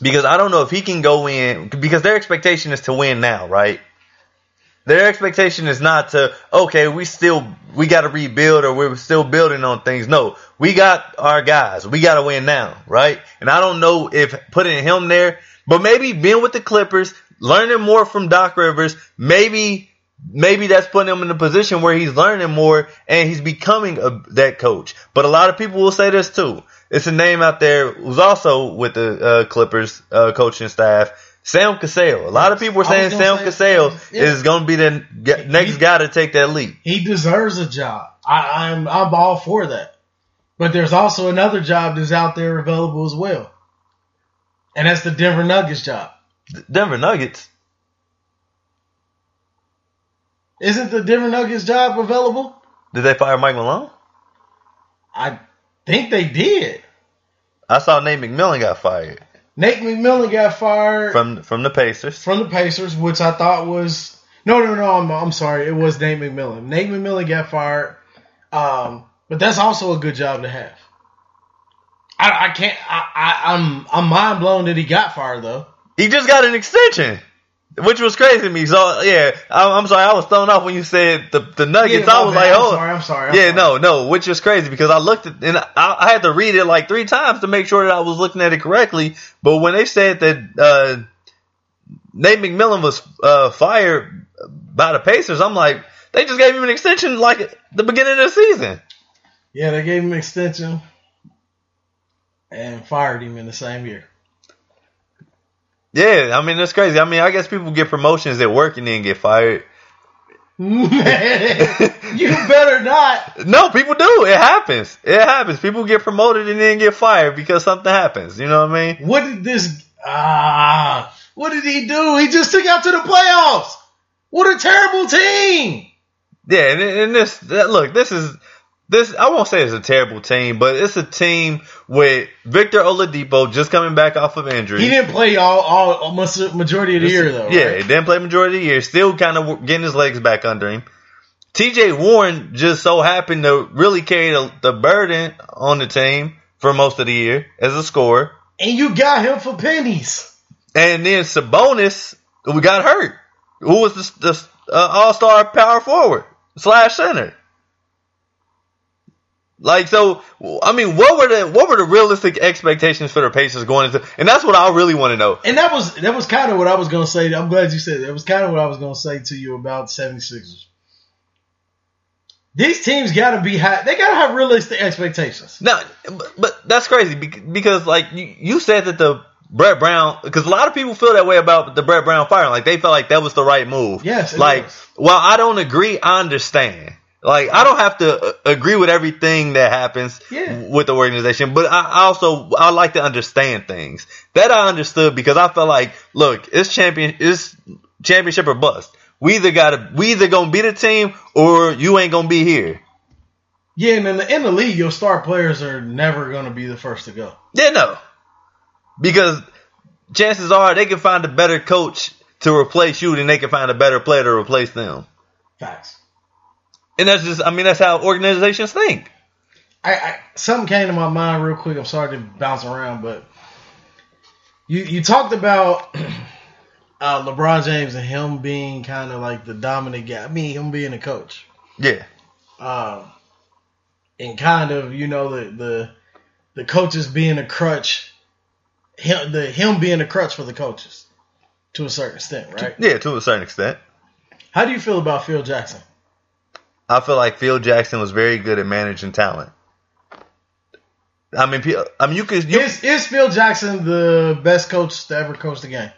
because I don't know if he can go in because their expectation is to win now, right? Their expectation is not to okay, we still we got to rebuild or we're still building on things. No, we got our guys. We got to win now, right? And I don't know if putting him there, but maybe being with the Clippers, learning more from Doc Rivers, maybe maybe that's putting him in a position where he's learning more and he's becoming a, that coach. But a lot of people will say this too. It's a name out there who's also with the uh, Clippers uh, coaching staff. Sam Cassell. A lot of people are saying Sam Cassell yeah. is going to be the next he, guy to take that leap. He deserves a job. I, I'm I'm all for that. But there's also another job that's out there available as well, and that's the Denver Nuggets job. Denver Nuggets. Isn't the Denver Nuggets job available? Did they fire Mike Malone? I think they did. I saw Nate McMillan got fired. Nate McMillan got fired from from the Pacers. From the Pacers, which I thought was no, no, no. I'm, I'm sorry. It was Nate McMillan. Nate McMillan got fired. Um, but that's also a good job to have. I, I can't. I, I, I'm I'm mind blown that he got fired though. He just got an extension which was crazy to me. So yeah, I'm, sorry, I was thrown off when you said the the Nuggets. Yeah, I was like, oh, I'm sorry, I'm sorry. I'm yeah, sorry. no, no, which is crazy because I looked at and I, I, had to read it like three times to make sure that I was looking at it correctly. But when they said that uh, Nate McMillan was uh, fired by the Pacers, I'm like, they just gave him an extension like the beginning of the season. Yeah, they gave him an extension and fired him in the same year. Yeah, I mean that's crazy. I mean, I guess people get promotions at work and then get fired. Man, you better not. No, people do. It happens. It happens. People get promoted and then get fired because something happens. You know what I mean? What did this? Ah, what did he do? He just took out to the playoffs. What a terrible team. Yeah, and, and this look, this is this I won't say it's a terrible team, but it's a team with Victor Oladipo just coming back off of injury. He didn't play all all most majority of the year though. Yeah, right? he didn't play majority of the year. Still kind of getting his legs back under him. T.J. Warren just so happened to really carry the, the burden on the team for most of the year as a scorer. And you got him for pennies. And then Sabonis, we got hurt. Who was the, the uh, All Star power forward slash center? Like so, I mean, what were the what were the realistic expectations for the Pacers going into? And that's what I really want to know. And that was that was kind of what I was going to say. I'm glad you said that. It was kind of what I was going to say to you about 76ers. These teams got to be high. They got to have realistic expectations. No, but, but that's crazy because like you, you said that the Brett Brown, because a lot of people feel that way about the Brett Brown firing. Like they felt like that was the right move. Yes. Like, is. while I don't agree, I understand. Like I don't have to uh, agree with everything that happens yeah. with the organization, but I also I like to understand things. That I understood because I felt like, look, it's champion, it's championship or bust. We either gotta, we either gonna be the team or you ain't gonna be here. Yeah, and in the, in the league, your star players are never gonna be the first to go. Yeah, no, because chances are they can find a better coach to replace you than they can find a better player to replace them. Facts. And that's just, I mean, that's how organizations think. I, I something came to my mind real quick. I'm sorry to bounce around, but you you talked about uh, LeBron James and him being kind of like the dominant guy. I mean, him being a coach. Yeah. Um, and kind of you know the the the coaches being a crutch, him the him being a crutch for the coaches to a certain extent, right? Yeah, to a certain extent. How do you feel about Phil Jackson? I feel like Phil Jackson was very good at managing talent. I mean, I mean, you could. You, is, is Phil Jackson the best coach to ever coach the game?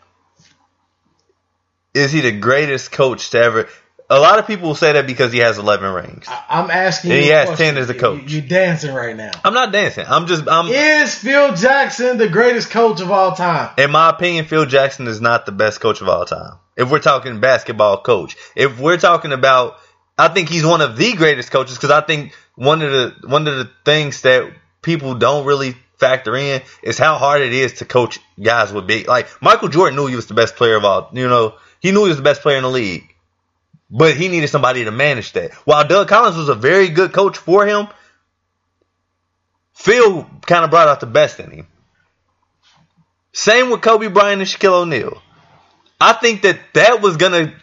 Is he the greatest coach to ever? A lot of people say that because he has 11 rings. I, am asking. And he has 10 as a coach. You, are dancing right now. I'm not dancing. I'm just. I'm. Is Phil Jackson the greatest coach of all time? In my opinion, Phil Jackson is not the best coach of all time. If we're talking basketball coach, if we're talking about I think he's one of the greatest coaches because I think one of the one of the things that people don't really factor in is how hard it is to coach guys with big like Michael Jordan knew he was the best player of all. You know, he knew he was the best player in the league. but he needed somebody to manage that. While Doug Collins was a very good coach for him, Phil kind of brought out the best in him. Same with Kobe Bryant and Shaquille O'Neal. I think that that was gonna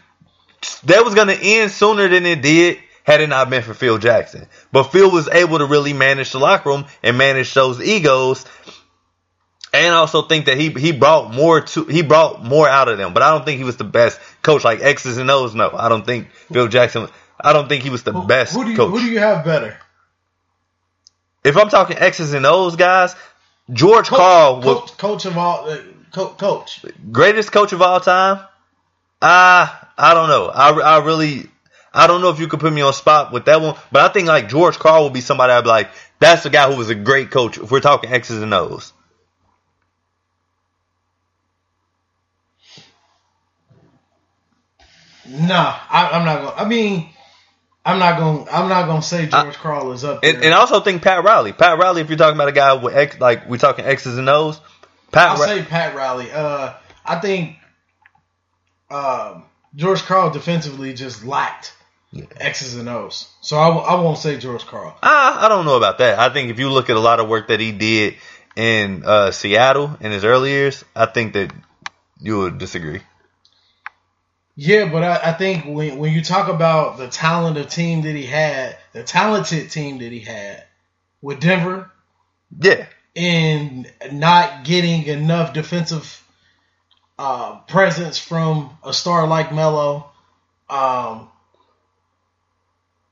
that was gonna end sooner than it did had it not been for Phil Jackson. But Phil was able to really manage the locker room and manage those egos. And I also think that he he brought more to he brought more out of them. But I don't think he was the best coach like X's and O's. No, I don't think Phil Jackson. I don't think he was the Who- best Who do you coach. who do you have better? if I'm talking X's and O's guys, George Coach, Carl was coach, coach of all, uh, co- coach. greatest coach of all time. Ah, I don't know. I, I really, I don't know if you could put me on spot with that one, but I think like George Karl would be somebody I'd be like, that's the guy who was a great coach. If we're talking X's and O's, Nah, I, I'm not gonna. I mean, I'm not gonna. I'm not gonna say George Karl is up there. and, and I also think Pat Riley. Pat Riley, if you're talking about a guy with X, like we're talking X's and O's, Pat. I'll Ri- say Pat Riley. Uh, I think um, George Karl defensively just lacked X's and O's. So I, w- I won't say George Karl. I, I don't know about that. I think if you look at a lot of work that he did in uh, Seattle in his early years, I think that you would disagree. Yeah, but I, I think when when you talk about the talented team that he had, the talented team that he had with Denver, Yeah, and not getting enough defensive uh, presence from a star like Melo. Um,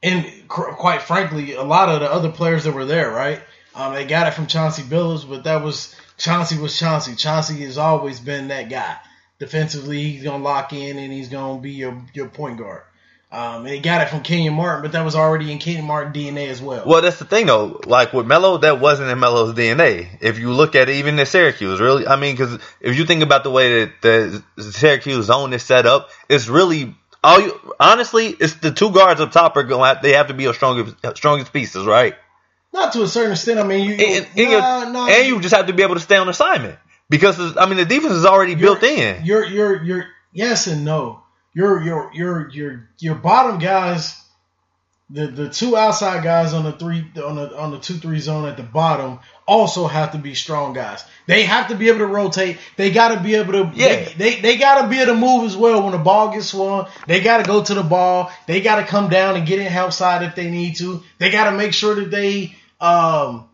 and qu- quite frankly, a lot of the other players that were there, right? Um, they got it from Chauncey Billups, but that was Chauncey was Chauncey. Chauncey has always been that guy. Defensively, he's gonna lock in and he's gonna be your your point guard. Um, and he got it from Kenyon Martin, but that was already in Kenyon Martin DNA as well. Well, that's the thing though. Like with Melo, that wasn't in Melo's DNA. If you look at it, even in Syracuse, really, I mean, because if you think about the way that the Syracuse zone is set up, it's really all you. Honestly, it's the two guards up top are going. They have to be your strongest strongest pieces, right? Not to a certain extent. I mean, you, And, and, nah, nah, and you just have to be able to stay on assignment because I mean the defense is already built in. You're you're you're yes and no. Your your your your your bottom guys, the the two outside guys on the three on the on the two three zone at the bottom also have to be strong guys. They have to be able to rotate. They got to be able to Yeah. they, they they got to be able to move as well when the ball gets swung. They got to go to the ball. They got to come down and get in help side if they need to. They got to make sure that they um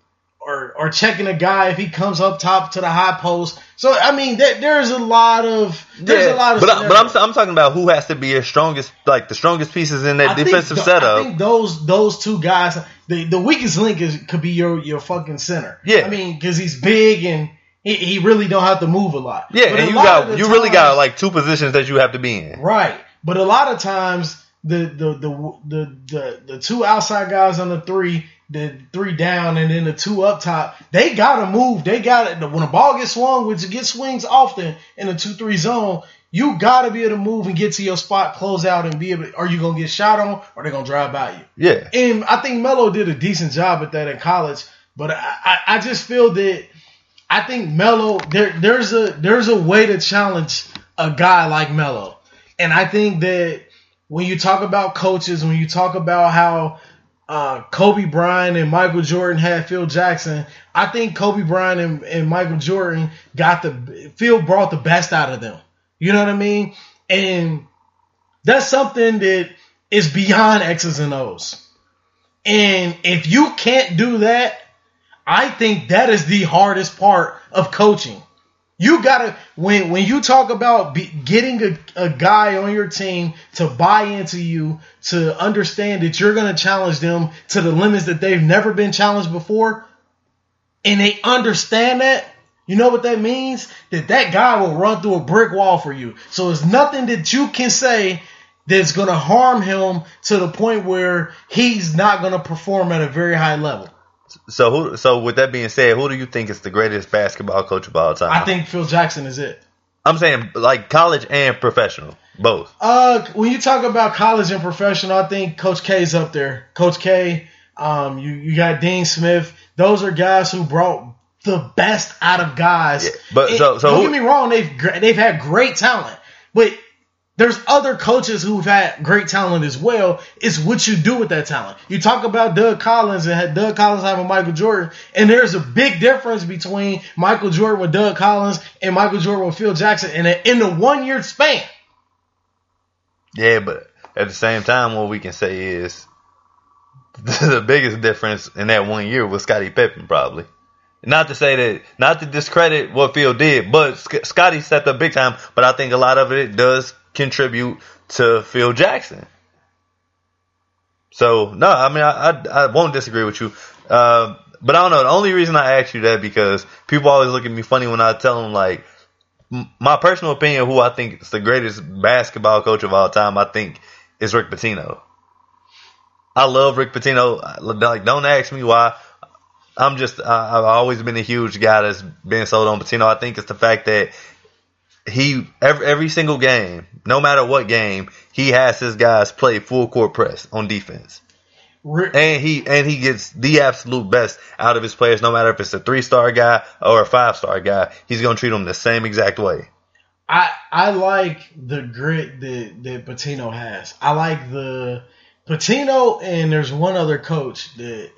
or or checking a guy if he comes up top to the high post. So I mean, there, there's a lot of there's a lot of. but I, but I'm. I'm talking about who has to be your strongest, like the strongest pieces in that I think defensive th- setup. I think those those two guys, the the weakest link is could be your your fucking center. Yeah. I mean, because he's big and he, he really don't have to move a lot. yeah, But and you got the you really got like two positions that you have to be in. Right. But a lot of times the the the the the, the two outside guys on the three, the three down and then the two up top, they gotta move. They got to when the ball gets swung, which it gets swings often in the two three zone, you gotta be able to move and get to your spot, close out and be able to, are you gonna get shot on or they gonna drive by you? Yeah, And I think Melo did a decent job at that in college, but I, I, I just feel that I think Melo there there's a there's a way to challenge a guy like Melo. And I think that when you talk about coaches, when you talk about how uh, Kobe Bryant and Michael Jordan had Phil Jackson, I think Kobe Bryant and, and Michael Jordan got the Phil brought the best out of them. You know what I mean? And that's something that is beyond X's and O's. And if you can't do that, I think that is the hardest part of coaching. You gotta when when you talk about be, getting a, a guy on your team to buy into you, to understand that you're gonna challenge them to the limits that they've never been challenged before, and they understand that. You know what that means? That that guy will run through a brick wall for you. So it's nothing that you can say that's gonna harm him to the point where he's not gonna perform at a very high level. So who? So with that being said, who do you think is the greatest basketball coach of all time? I think Phil Jackson is it. I'm saying like college and professional, both. Uh, when you talk about college and professional, I think Coach K's up there. Coach K, um, you you got Dean Smith. Those are guys who brought the best out of guys. Yeah, but And so- so don't who- get me wrong, they've they've had great talent, but There's other coaches who've had great talent as well. It's what you do with that talent. You talk about Doug Collins and had Doug Collins having Michael Jordan, and there's a big difference between Michael Jordan with Doug Collins and Michael Jordan with Phil Jackson in a, in the one year span. Yeah, but at the same time, what we can say is the biggest difference in that one year was Scottie Pippen, probably. Not to say that, not to discredit what Phil did, but Scottie stepped up big time. But I think a lot of it does contribute to Phil Jackson. So no, I mean I I, I won't disagree with you. Uh, but I don't know. The only reason I ask you that because people always look at me funny when I tell them like my personal opinion, who I think is the greatest basketball coach of all time, I think is Rick Pitino. I love Rick Pitino. Like, don't ask me why. I'm just, I, I've always been a huge guy that's been sold on Pitino. I think it's the fact that he, every, every single game, no matter what game, he has his guys play full court press on defense. And he and he gets the absolute best out of his players, no matter if it's a three star guy or a five star guy. He's gonna treat them the same exact way. I I like the grit that that Pitino has. I like the Pitino, and there's one other coach that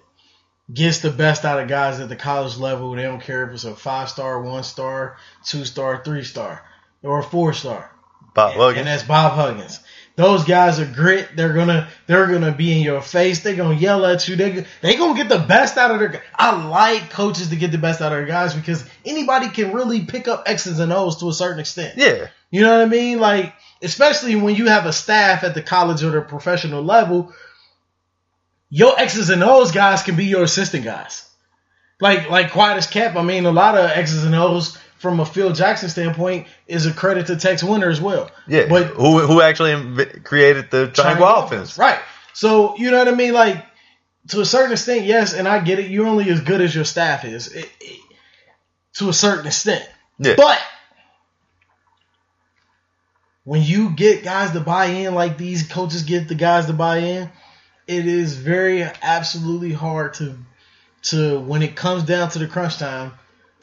gets the best out of guys at the college level. They don't care if it's a five star, one star, two star, three star, or a four star. Bob and, Huggins. and that's Bob Huggins. Those guys are grit. They're gonna they're gonna be in your face. They're gonna yell at you. They they gonna get the best out of their. I like coaches to get the best out of their guys because anybody can really pick up X's and O's to a certain extent. Yeah, you know what I mean. Like especially when you have a staff at the college or the professional level, your X's and O's guys can be your assistant guys. Like like quiet as kept. I mean, a lot of X's and O's from a Phil Jackson standpoint, is a credit to Tex Winter as well. Yeah, but who who actually created the triangle, offense. offense, right? So you know what I mean, like to a certain extent, yes, and I get it. You're only as good as your staff is, it, it, to a certain extent. Yeah. But when you get guys to buy in, like these coaches get the guys to buy in, it is very absolutely hard to to when it comes down to the crunch time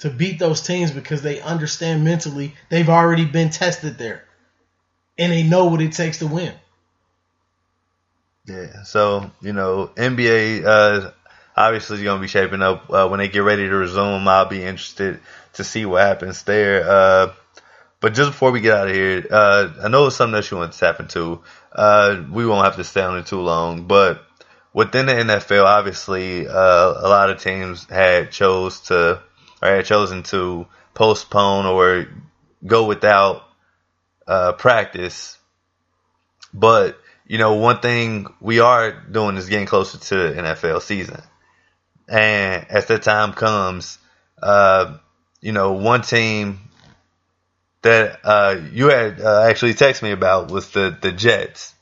to beat those teams because they understand mentally they've already been tested there and they know what it takes to win. Yeah, so you know, NBA uh, obviously is going to be shaping up uh, when they get ready to resume. I'll be interested to see what happens there. Uh, but just before we get out of here, uh, I know it's something that you want to tap into. Uh, we won't have to stay on it too long, but within the NFL, obviously, uh, a lot of teams had chose to or had chosen to postpone or go without uh, practice. But you know, one thing we are doing is getting closer to the NFL season, and as that time comes, uh, you know, one team that uh, you had uh, actually texted me about was the the Jets,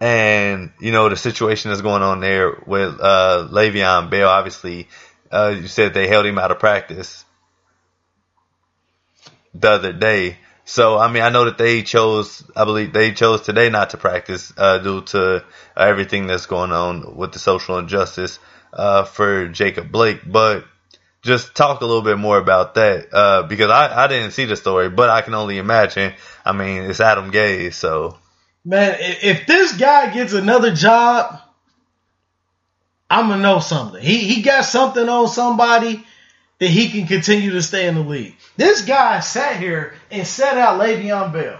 and you know the situation that's going on there with uh, Le'Veon Bell. Obviously, uh, you said they held him out of practice the other day. So I mean, I know that they chose. I believe they chose today not to practice uh, due to everything that's going on with the social injustice uh, for Jacob Blake. But just talk a little bit more about that uh, because I, I didn't see the story, but I can only imagine. I mean, it's Adam Gase, so man, if this guy gets another job, I'm gonna know something. He he got something on somebody that he can continue to stay in the league. This guy sat here and set out Le'Veon Bell.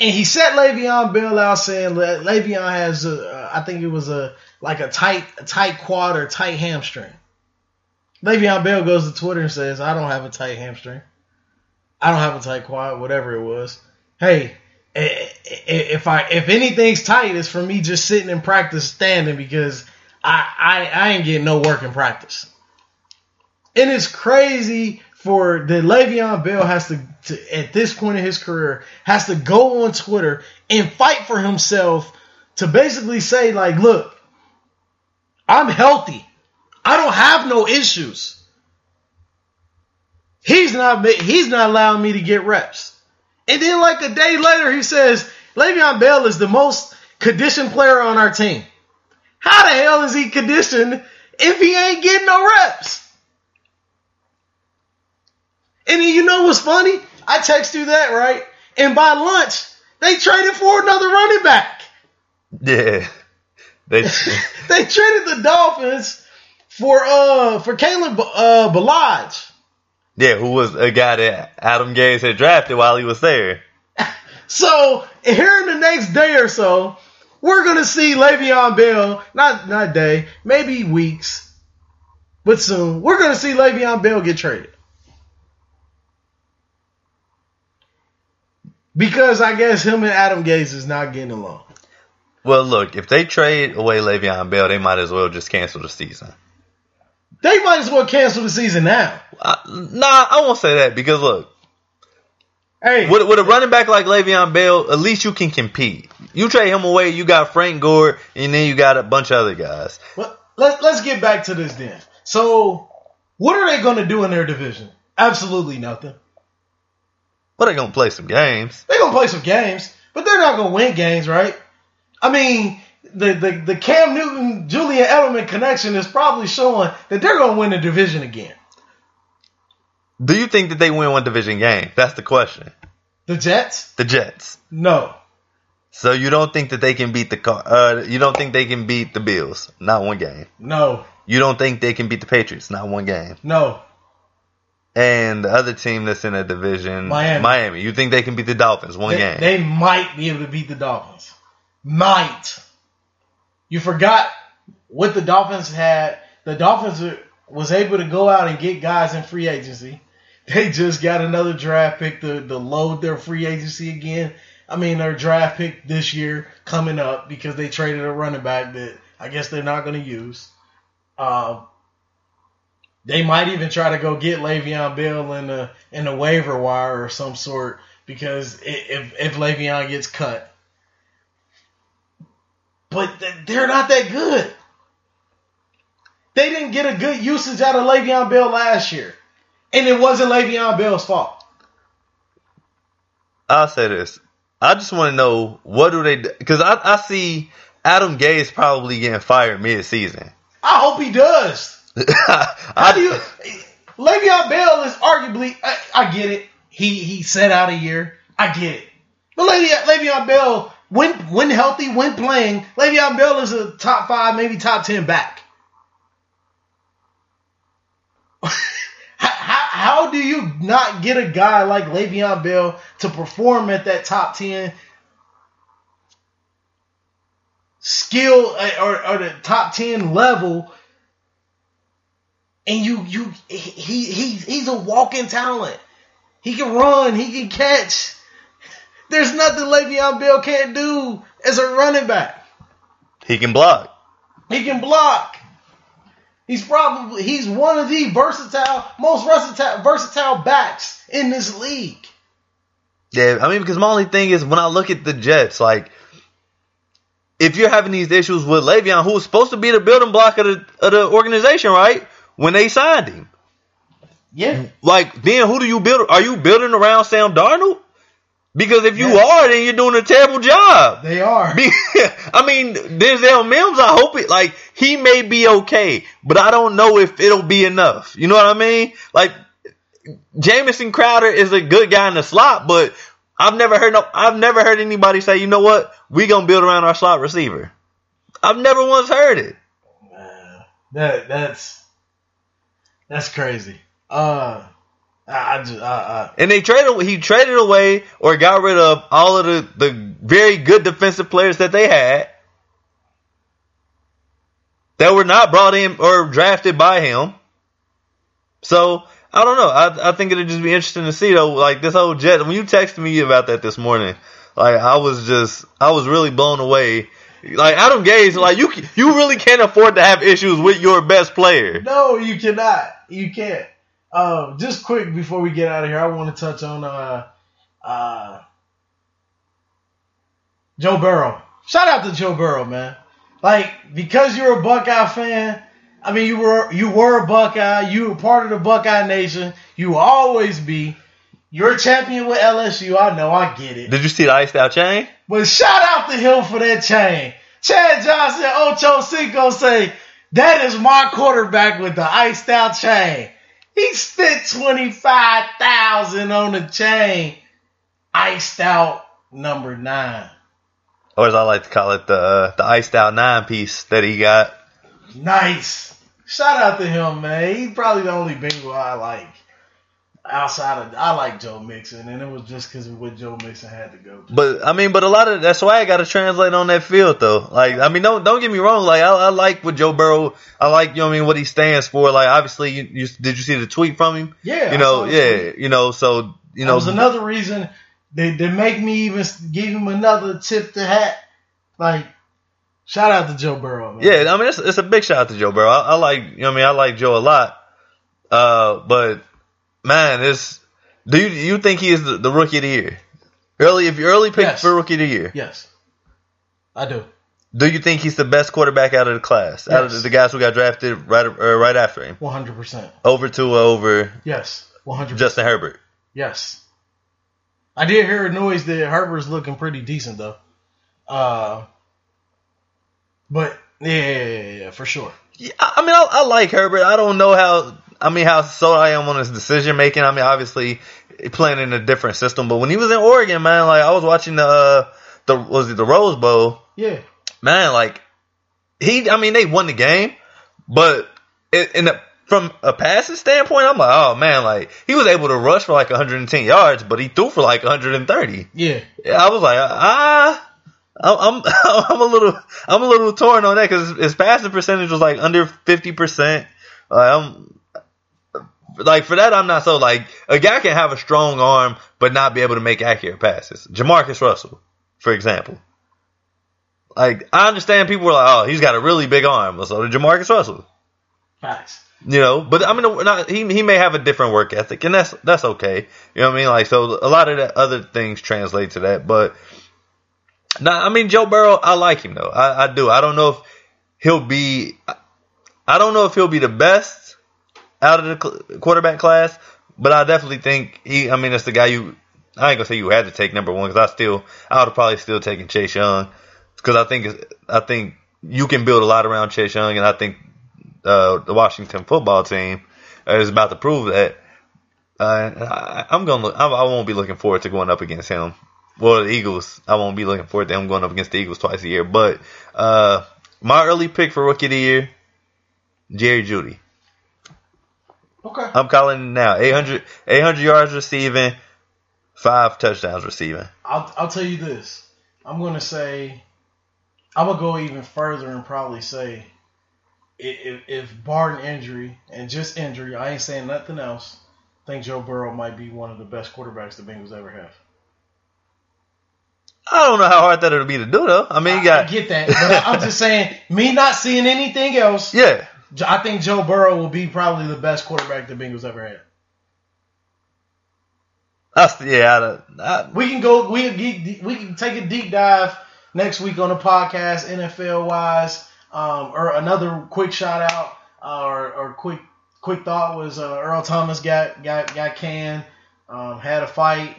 And he set Le'Veon Bell out saying Le'Veon has, a, uh, I think it was a like a tight, a tight quad or tight hamstring. Le'Veon Bell goes to Twitter and says, "I don't have a tight hamstring. I don't have a tight quad, whatever it was. Hey, eh, eh, eh, if I if anything's tight, it's for me just sitting in practice standing because I I, I ain't getting no work in practice." And it's crazy for the Le'Veon Bell has to, to, at this point in his career, has to go on Twitter and fight for himself to basically say, like, look, I'm healthy. I don't have no issues. He's not he's not allowing me to get reps. And then like a day later, he says, Le'Veon Bell is the most conditioned player on our team. How the hell is he conditioned if he ain't getting no reps? And then you know what's funny? I text you that, right? And by lunch, They traded for another running back. Yeah. They they traded the Dolphins for uh for Caleb uh Ballage. Yeah, who was a guy that Adam Gase had drafted while he was there. So here in the next day or so, we're gonna see Le'Veon Bell, not not day, maybe weeks, but soon, we're gonna see Le'Veon Bell get traded. Because I guess him and Adam Gase is not getting along. Well, look, if they trade away Le'Veon Bell, they might as well just cancel the season. They might as well cancel the season now. Uh, nah, I won't say that because look, Hey, with, with a running back like Le'Veon Bell, at least you can compete. You trade him away, you got Frank Gore, and then you got a bunch of other guys. Well, let, let's get back to this then. So, what are they going to do in their division? Absolutely nothing. But they're gonna play some games. They're going to play some games, but they're not going to win games, right? I mean, the, the, the Cam Newton Julian Edelman connection is probably showing that they're going to win the division again. Do you think that they win one division game? That's the question. The Jets? The Jets. No. So you don't think that they can beat the? Uh, you don't think they can beat the Bills? Not one game. No. You don't think they can beat the Patriots? Not one game. No. And the other team that's in that division, Miami. Miami. You think they can beat the Dolphins? One They, game. they might be able to beat the Dolphins. Might. You forgot what the Dolphins had. The Dolphins was able to go out and get guys in free agency. They just got another draft pick to, to load their free agency again. I mean, their draft pick this year coming up because they traded a running back that I guess they're not going to use. Um, they might even try to go get Le'Veon Bell in the in the waiver wire or some sort because if if Le'Veon gets cut, but they're not that good. They didn't get a good usage out of Le'Veon Bell last year, and it wasn't Le'Veon Bell's fault. I'll say this. I just want to know what do they because I, I see Adam Gase probably getting fired mid season. I hope he does. How do you? Le'Veon Bell is arguably. I, I get it. He he set out a year. I get it. But Le'Veon, Le'Veon Bell, when when healthy, when playing, Le'Veon Bell is a top five, maybe top ten back. how, do you not get a guy like Le'Veon Bell to perform at that top ten skill uh, or, or the top ten level? and you you he he he's a walking talent. He can run, he can catch. There's nothing Le'Veon Bell can't do as a running back. he can block. He can block. He's probably he's one of the versatile, most versatile versatile backs in this league. Yeah, I mean because my only thing is when I look at the Jets, like if you're having these issues with Le'Veon, who was supposed to be the building block of the of the organization, right? When they signed him, Yeah. like then who do you build? Are you building around Sam Darnold? Because if you Yes. are, then you're doing a terrible job. They are. Be- I mean, Denzel Mims, I hope it, like, he may be okay, but I don't know if it'll be enough. You know what I mean? Like, Jamison Crowder is a good guy in the slot, but I've never heard no, I've never heard anybody say, you know what, we gonna build around our slot receiver. I've never once heard it. Uh, that that's that's crazy. Uh I, I I, And they traded, he traded away or got rid of all of the, the very good defensive players that they had that were not brought in or drafted by him. So I don't know. I, I think it'd just be interesting to see though, like this whole jet. When you texted me about that this morning, like I was just, I was really blown away. Like Adam Gase, like you, you really can't afford to have issues with your best player. No, you cannot. You can't. Um, just quick before we get out of here, I want to touch on uh, uh, Joe Burrow. Shout out to Joe Burrow, man. Like because you're a Buckeye fan. I mean, you were you were a Buckeye. You were part of the Buckeye Nation. You will always be. You're a champion with LSU. I know. I get it. Did you see the iced out chain? But shout out to him for that chain. Chad Johnson, Ocho Cinco say, that is my quarterback with the iced out chain. He spent 25000 on the chain. Iced out number nine. Or as I like to call it, the uh, the iced out nine piece that he got. Nice. Shout out to him, man. He's probably the only Bengal I like. Outside of, I like Joe Mixon, and it was just because of what Joe Mixon had to go. To. But I mean, but a lot of that's why I got to translate on that field, though. Like, I mean, don't don't get me wrong. Like, I, I like what Joe Burrow. I like, you know, what I mean, what he stands for. Like, obviously, you, you did you see the tweet from him? Yeah, You know, yeah, you know, so you that know, was another reason they they make me even give him another tip to hat. Like, shout out to Joe Burrow. Man. Yeah, I mean it's, it's a big shout out to Joe Burrow. I, I like you know what I mean I like Joe a lot. Uh, but man, it's do you you think he is the, the rookie of the year? Early if you early pick Yes. for rookie of the year. Yes, I do. Do you think he's the best quarterback out of the class? Out of Yes. the guys who got drafted right uh, right after him? One hundred percent. Over Tua over Yes, one hundred. Justin Herbert. Yes. I did hear a noise that Herbert's looking pretty decent though. Uh, but yeah, yeah, yeah, yeah, for sure. Yeah, I I mean, I, I like Herbert. I don't know how. I mean, how sold I am on his decision making. I mean, obviously playing in a different system, but when he was in Oregon, man, like I was watching the uh, the was it the Rose Bowl, Yeah, man. Like he, I mean, they won the game, but it, in the, from a passing standpoint, I'm like, oh man, like he was able to rush for like 110 yards, but he threw for like 130. yeah. Yeah, I was like, ah. I'm I'm a little I'm a little torn on that because his passing percentage was like under fifty percent. I'm like for that I'm not so like a guy can have a strong arm but not be able to make accurate passes. JaMarcus Russell, for example. Like I understand people were like, oh, he's got a really big arm, so did JaMarcus Russell. Facts. You know, but I mean, not, he he may have a different work ethic, and that's that's okay. You know what I mean? Like, so a lot of the other things translate to that, but now, I mean, Joe Burrow, I like him though. I, I do. I don't know if he'll be. I don't know if he'll be the best out of the quarterback class, but I definitely think he. I mean, it's the guy you. I ain't gonna say you had to take number one because I still, I would have probably still taken Chase Young because I think I think you can build a lot around Chase Young, and I think uh, the Washington football team is about to prove that. Uh, I, I'm gonna. Look, I, I won't be looking forward to going up against him. Well, the Eagles. I won't be looking forward to him going up against the Eagles twice a year. But uh, my early pick for rookie of the year, Jerry Jeudy. Okay. I'm calling now. 800, 800 yards receiving, five touchdowns receiving. I'll I'll tell you this. I'm gonna say, I'm gonna go even further and probably say, if, if barring injury and just injury, I ain't saying nothing else. I think Joe Burrow might be one of the best quarterbacks the Bengals ever have. I don't know how hard that would be to do though. I mean, you got I get that, but I'm just saying, me not seeing anything else, yeah. I think Joe Burrow will be probably the best quarterback the Bengals ever had. That's yeah. I, I, We can go. We we can take a deep dive next week on the podcast, NFL wise. Um, or another quick shout out, uh, or, or quick quick thought was uh, Earl Thomas got got got canned, um, had a fight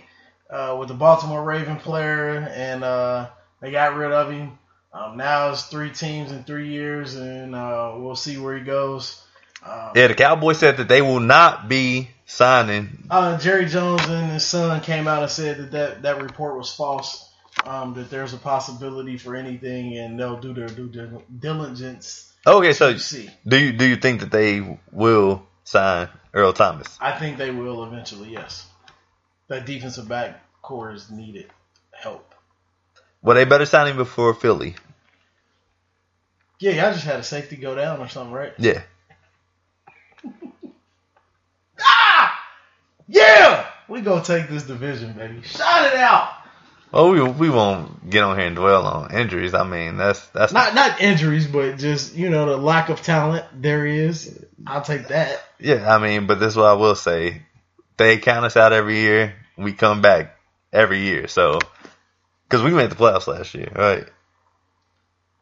uh, with the Baltimore Raven player, and uh, they got rid of him. Um, now it's three teams in three years, and uh, we'll see where he goes. Um, yeah, the Cowboys said that they will not be signing. Uh, Jerry Jones and his son came out and said that that, that report was false. Um, that there's a possibility for anything, and they'll do their due diligence Okay, so see. do you do you think that they will sign Earl Thomas? I think they will eventually. Yes, that defensive back core is needed help. Well, they better sign him before Philly. Yeah, y'all just had a safety go down or something, right? Yeah. Ah, yeah, we gonna take this division, baby. Shout it out. Well, we we won't get on here and dwell on injuries. I mean, that's that's Not not injuries, but just you know the lack of talent there is. I'll take that. yeah. I mean, but this is what I will say: they count us out every year. We come back every year. So, because we made the playoffs last year, right?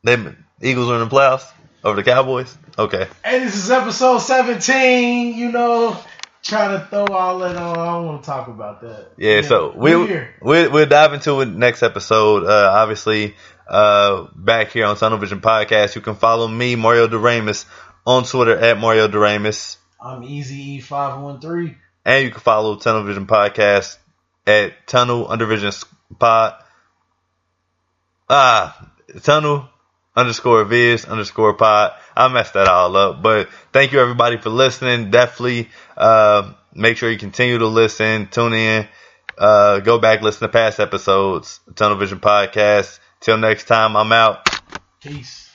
They Eagles were in the playoffs over the Cowboys. Okay. Hey, this is episode 17. You know, trying to throw all that on. I don't want to talk about that. Yeah, so we we'll, we'll we'll dive into it next episode. Uh, obviously, uh, back here on Tunnel Vision Podcast, you can follow me, Mario Doremus, on Twitter at Mario Doremus, I'm Easy E513. and you can follow Tunnel Vision Podcast at Tunnel Undervision Pod ah, tunnel underscore viz underscore pod. I messed that all up, but thank you everybody for listening. Definitely, uh, make sure you continue to listen, tune in, uh, go back, listen to past episodes, Tunnel Vision Podcast. Till next time, I'm out. Peace.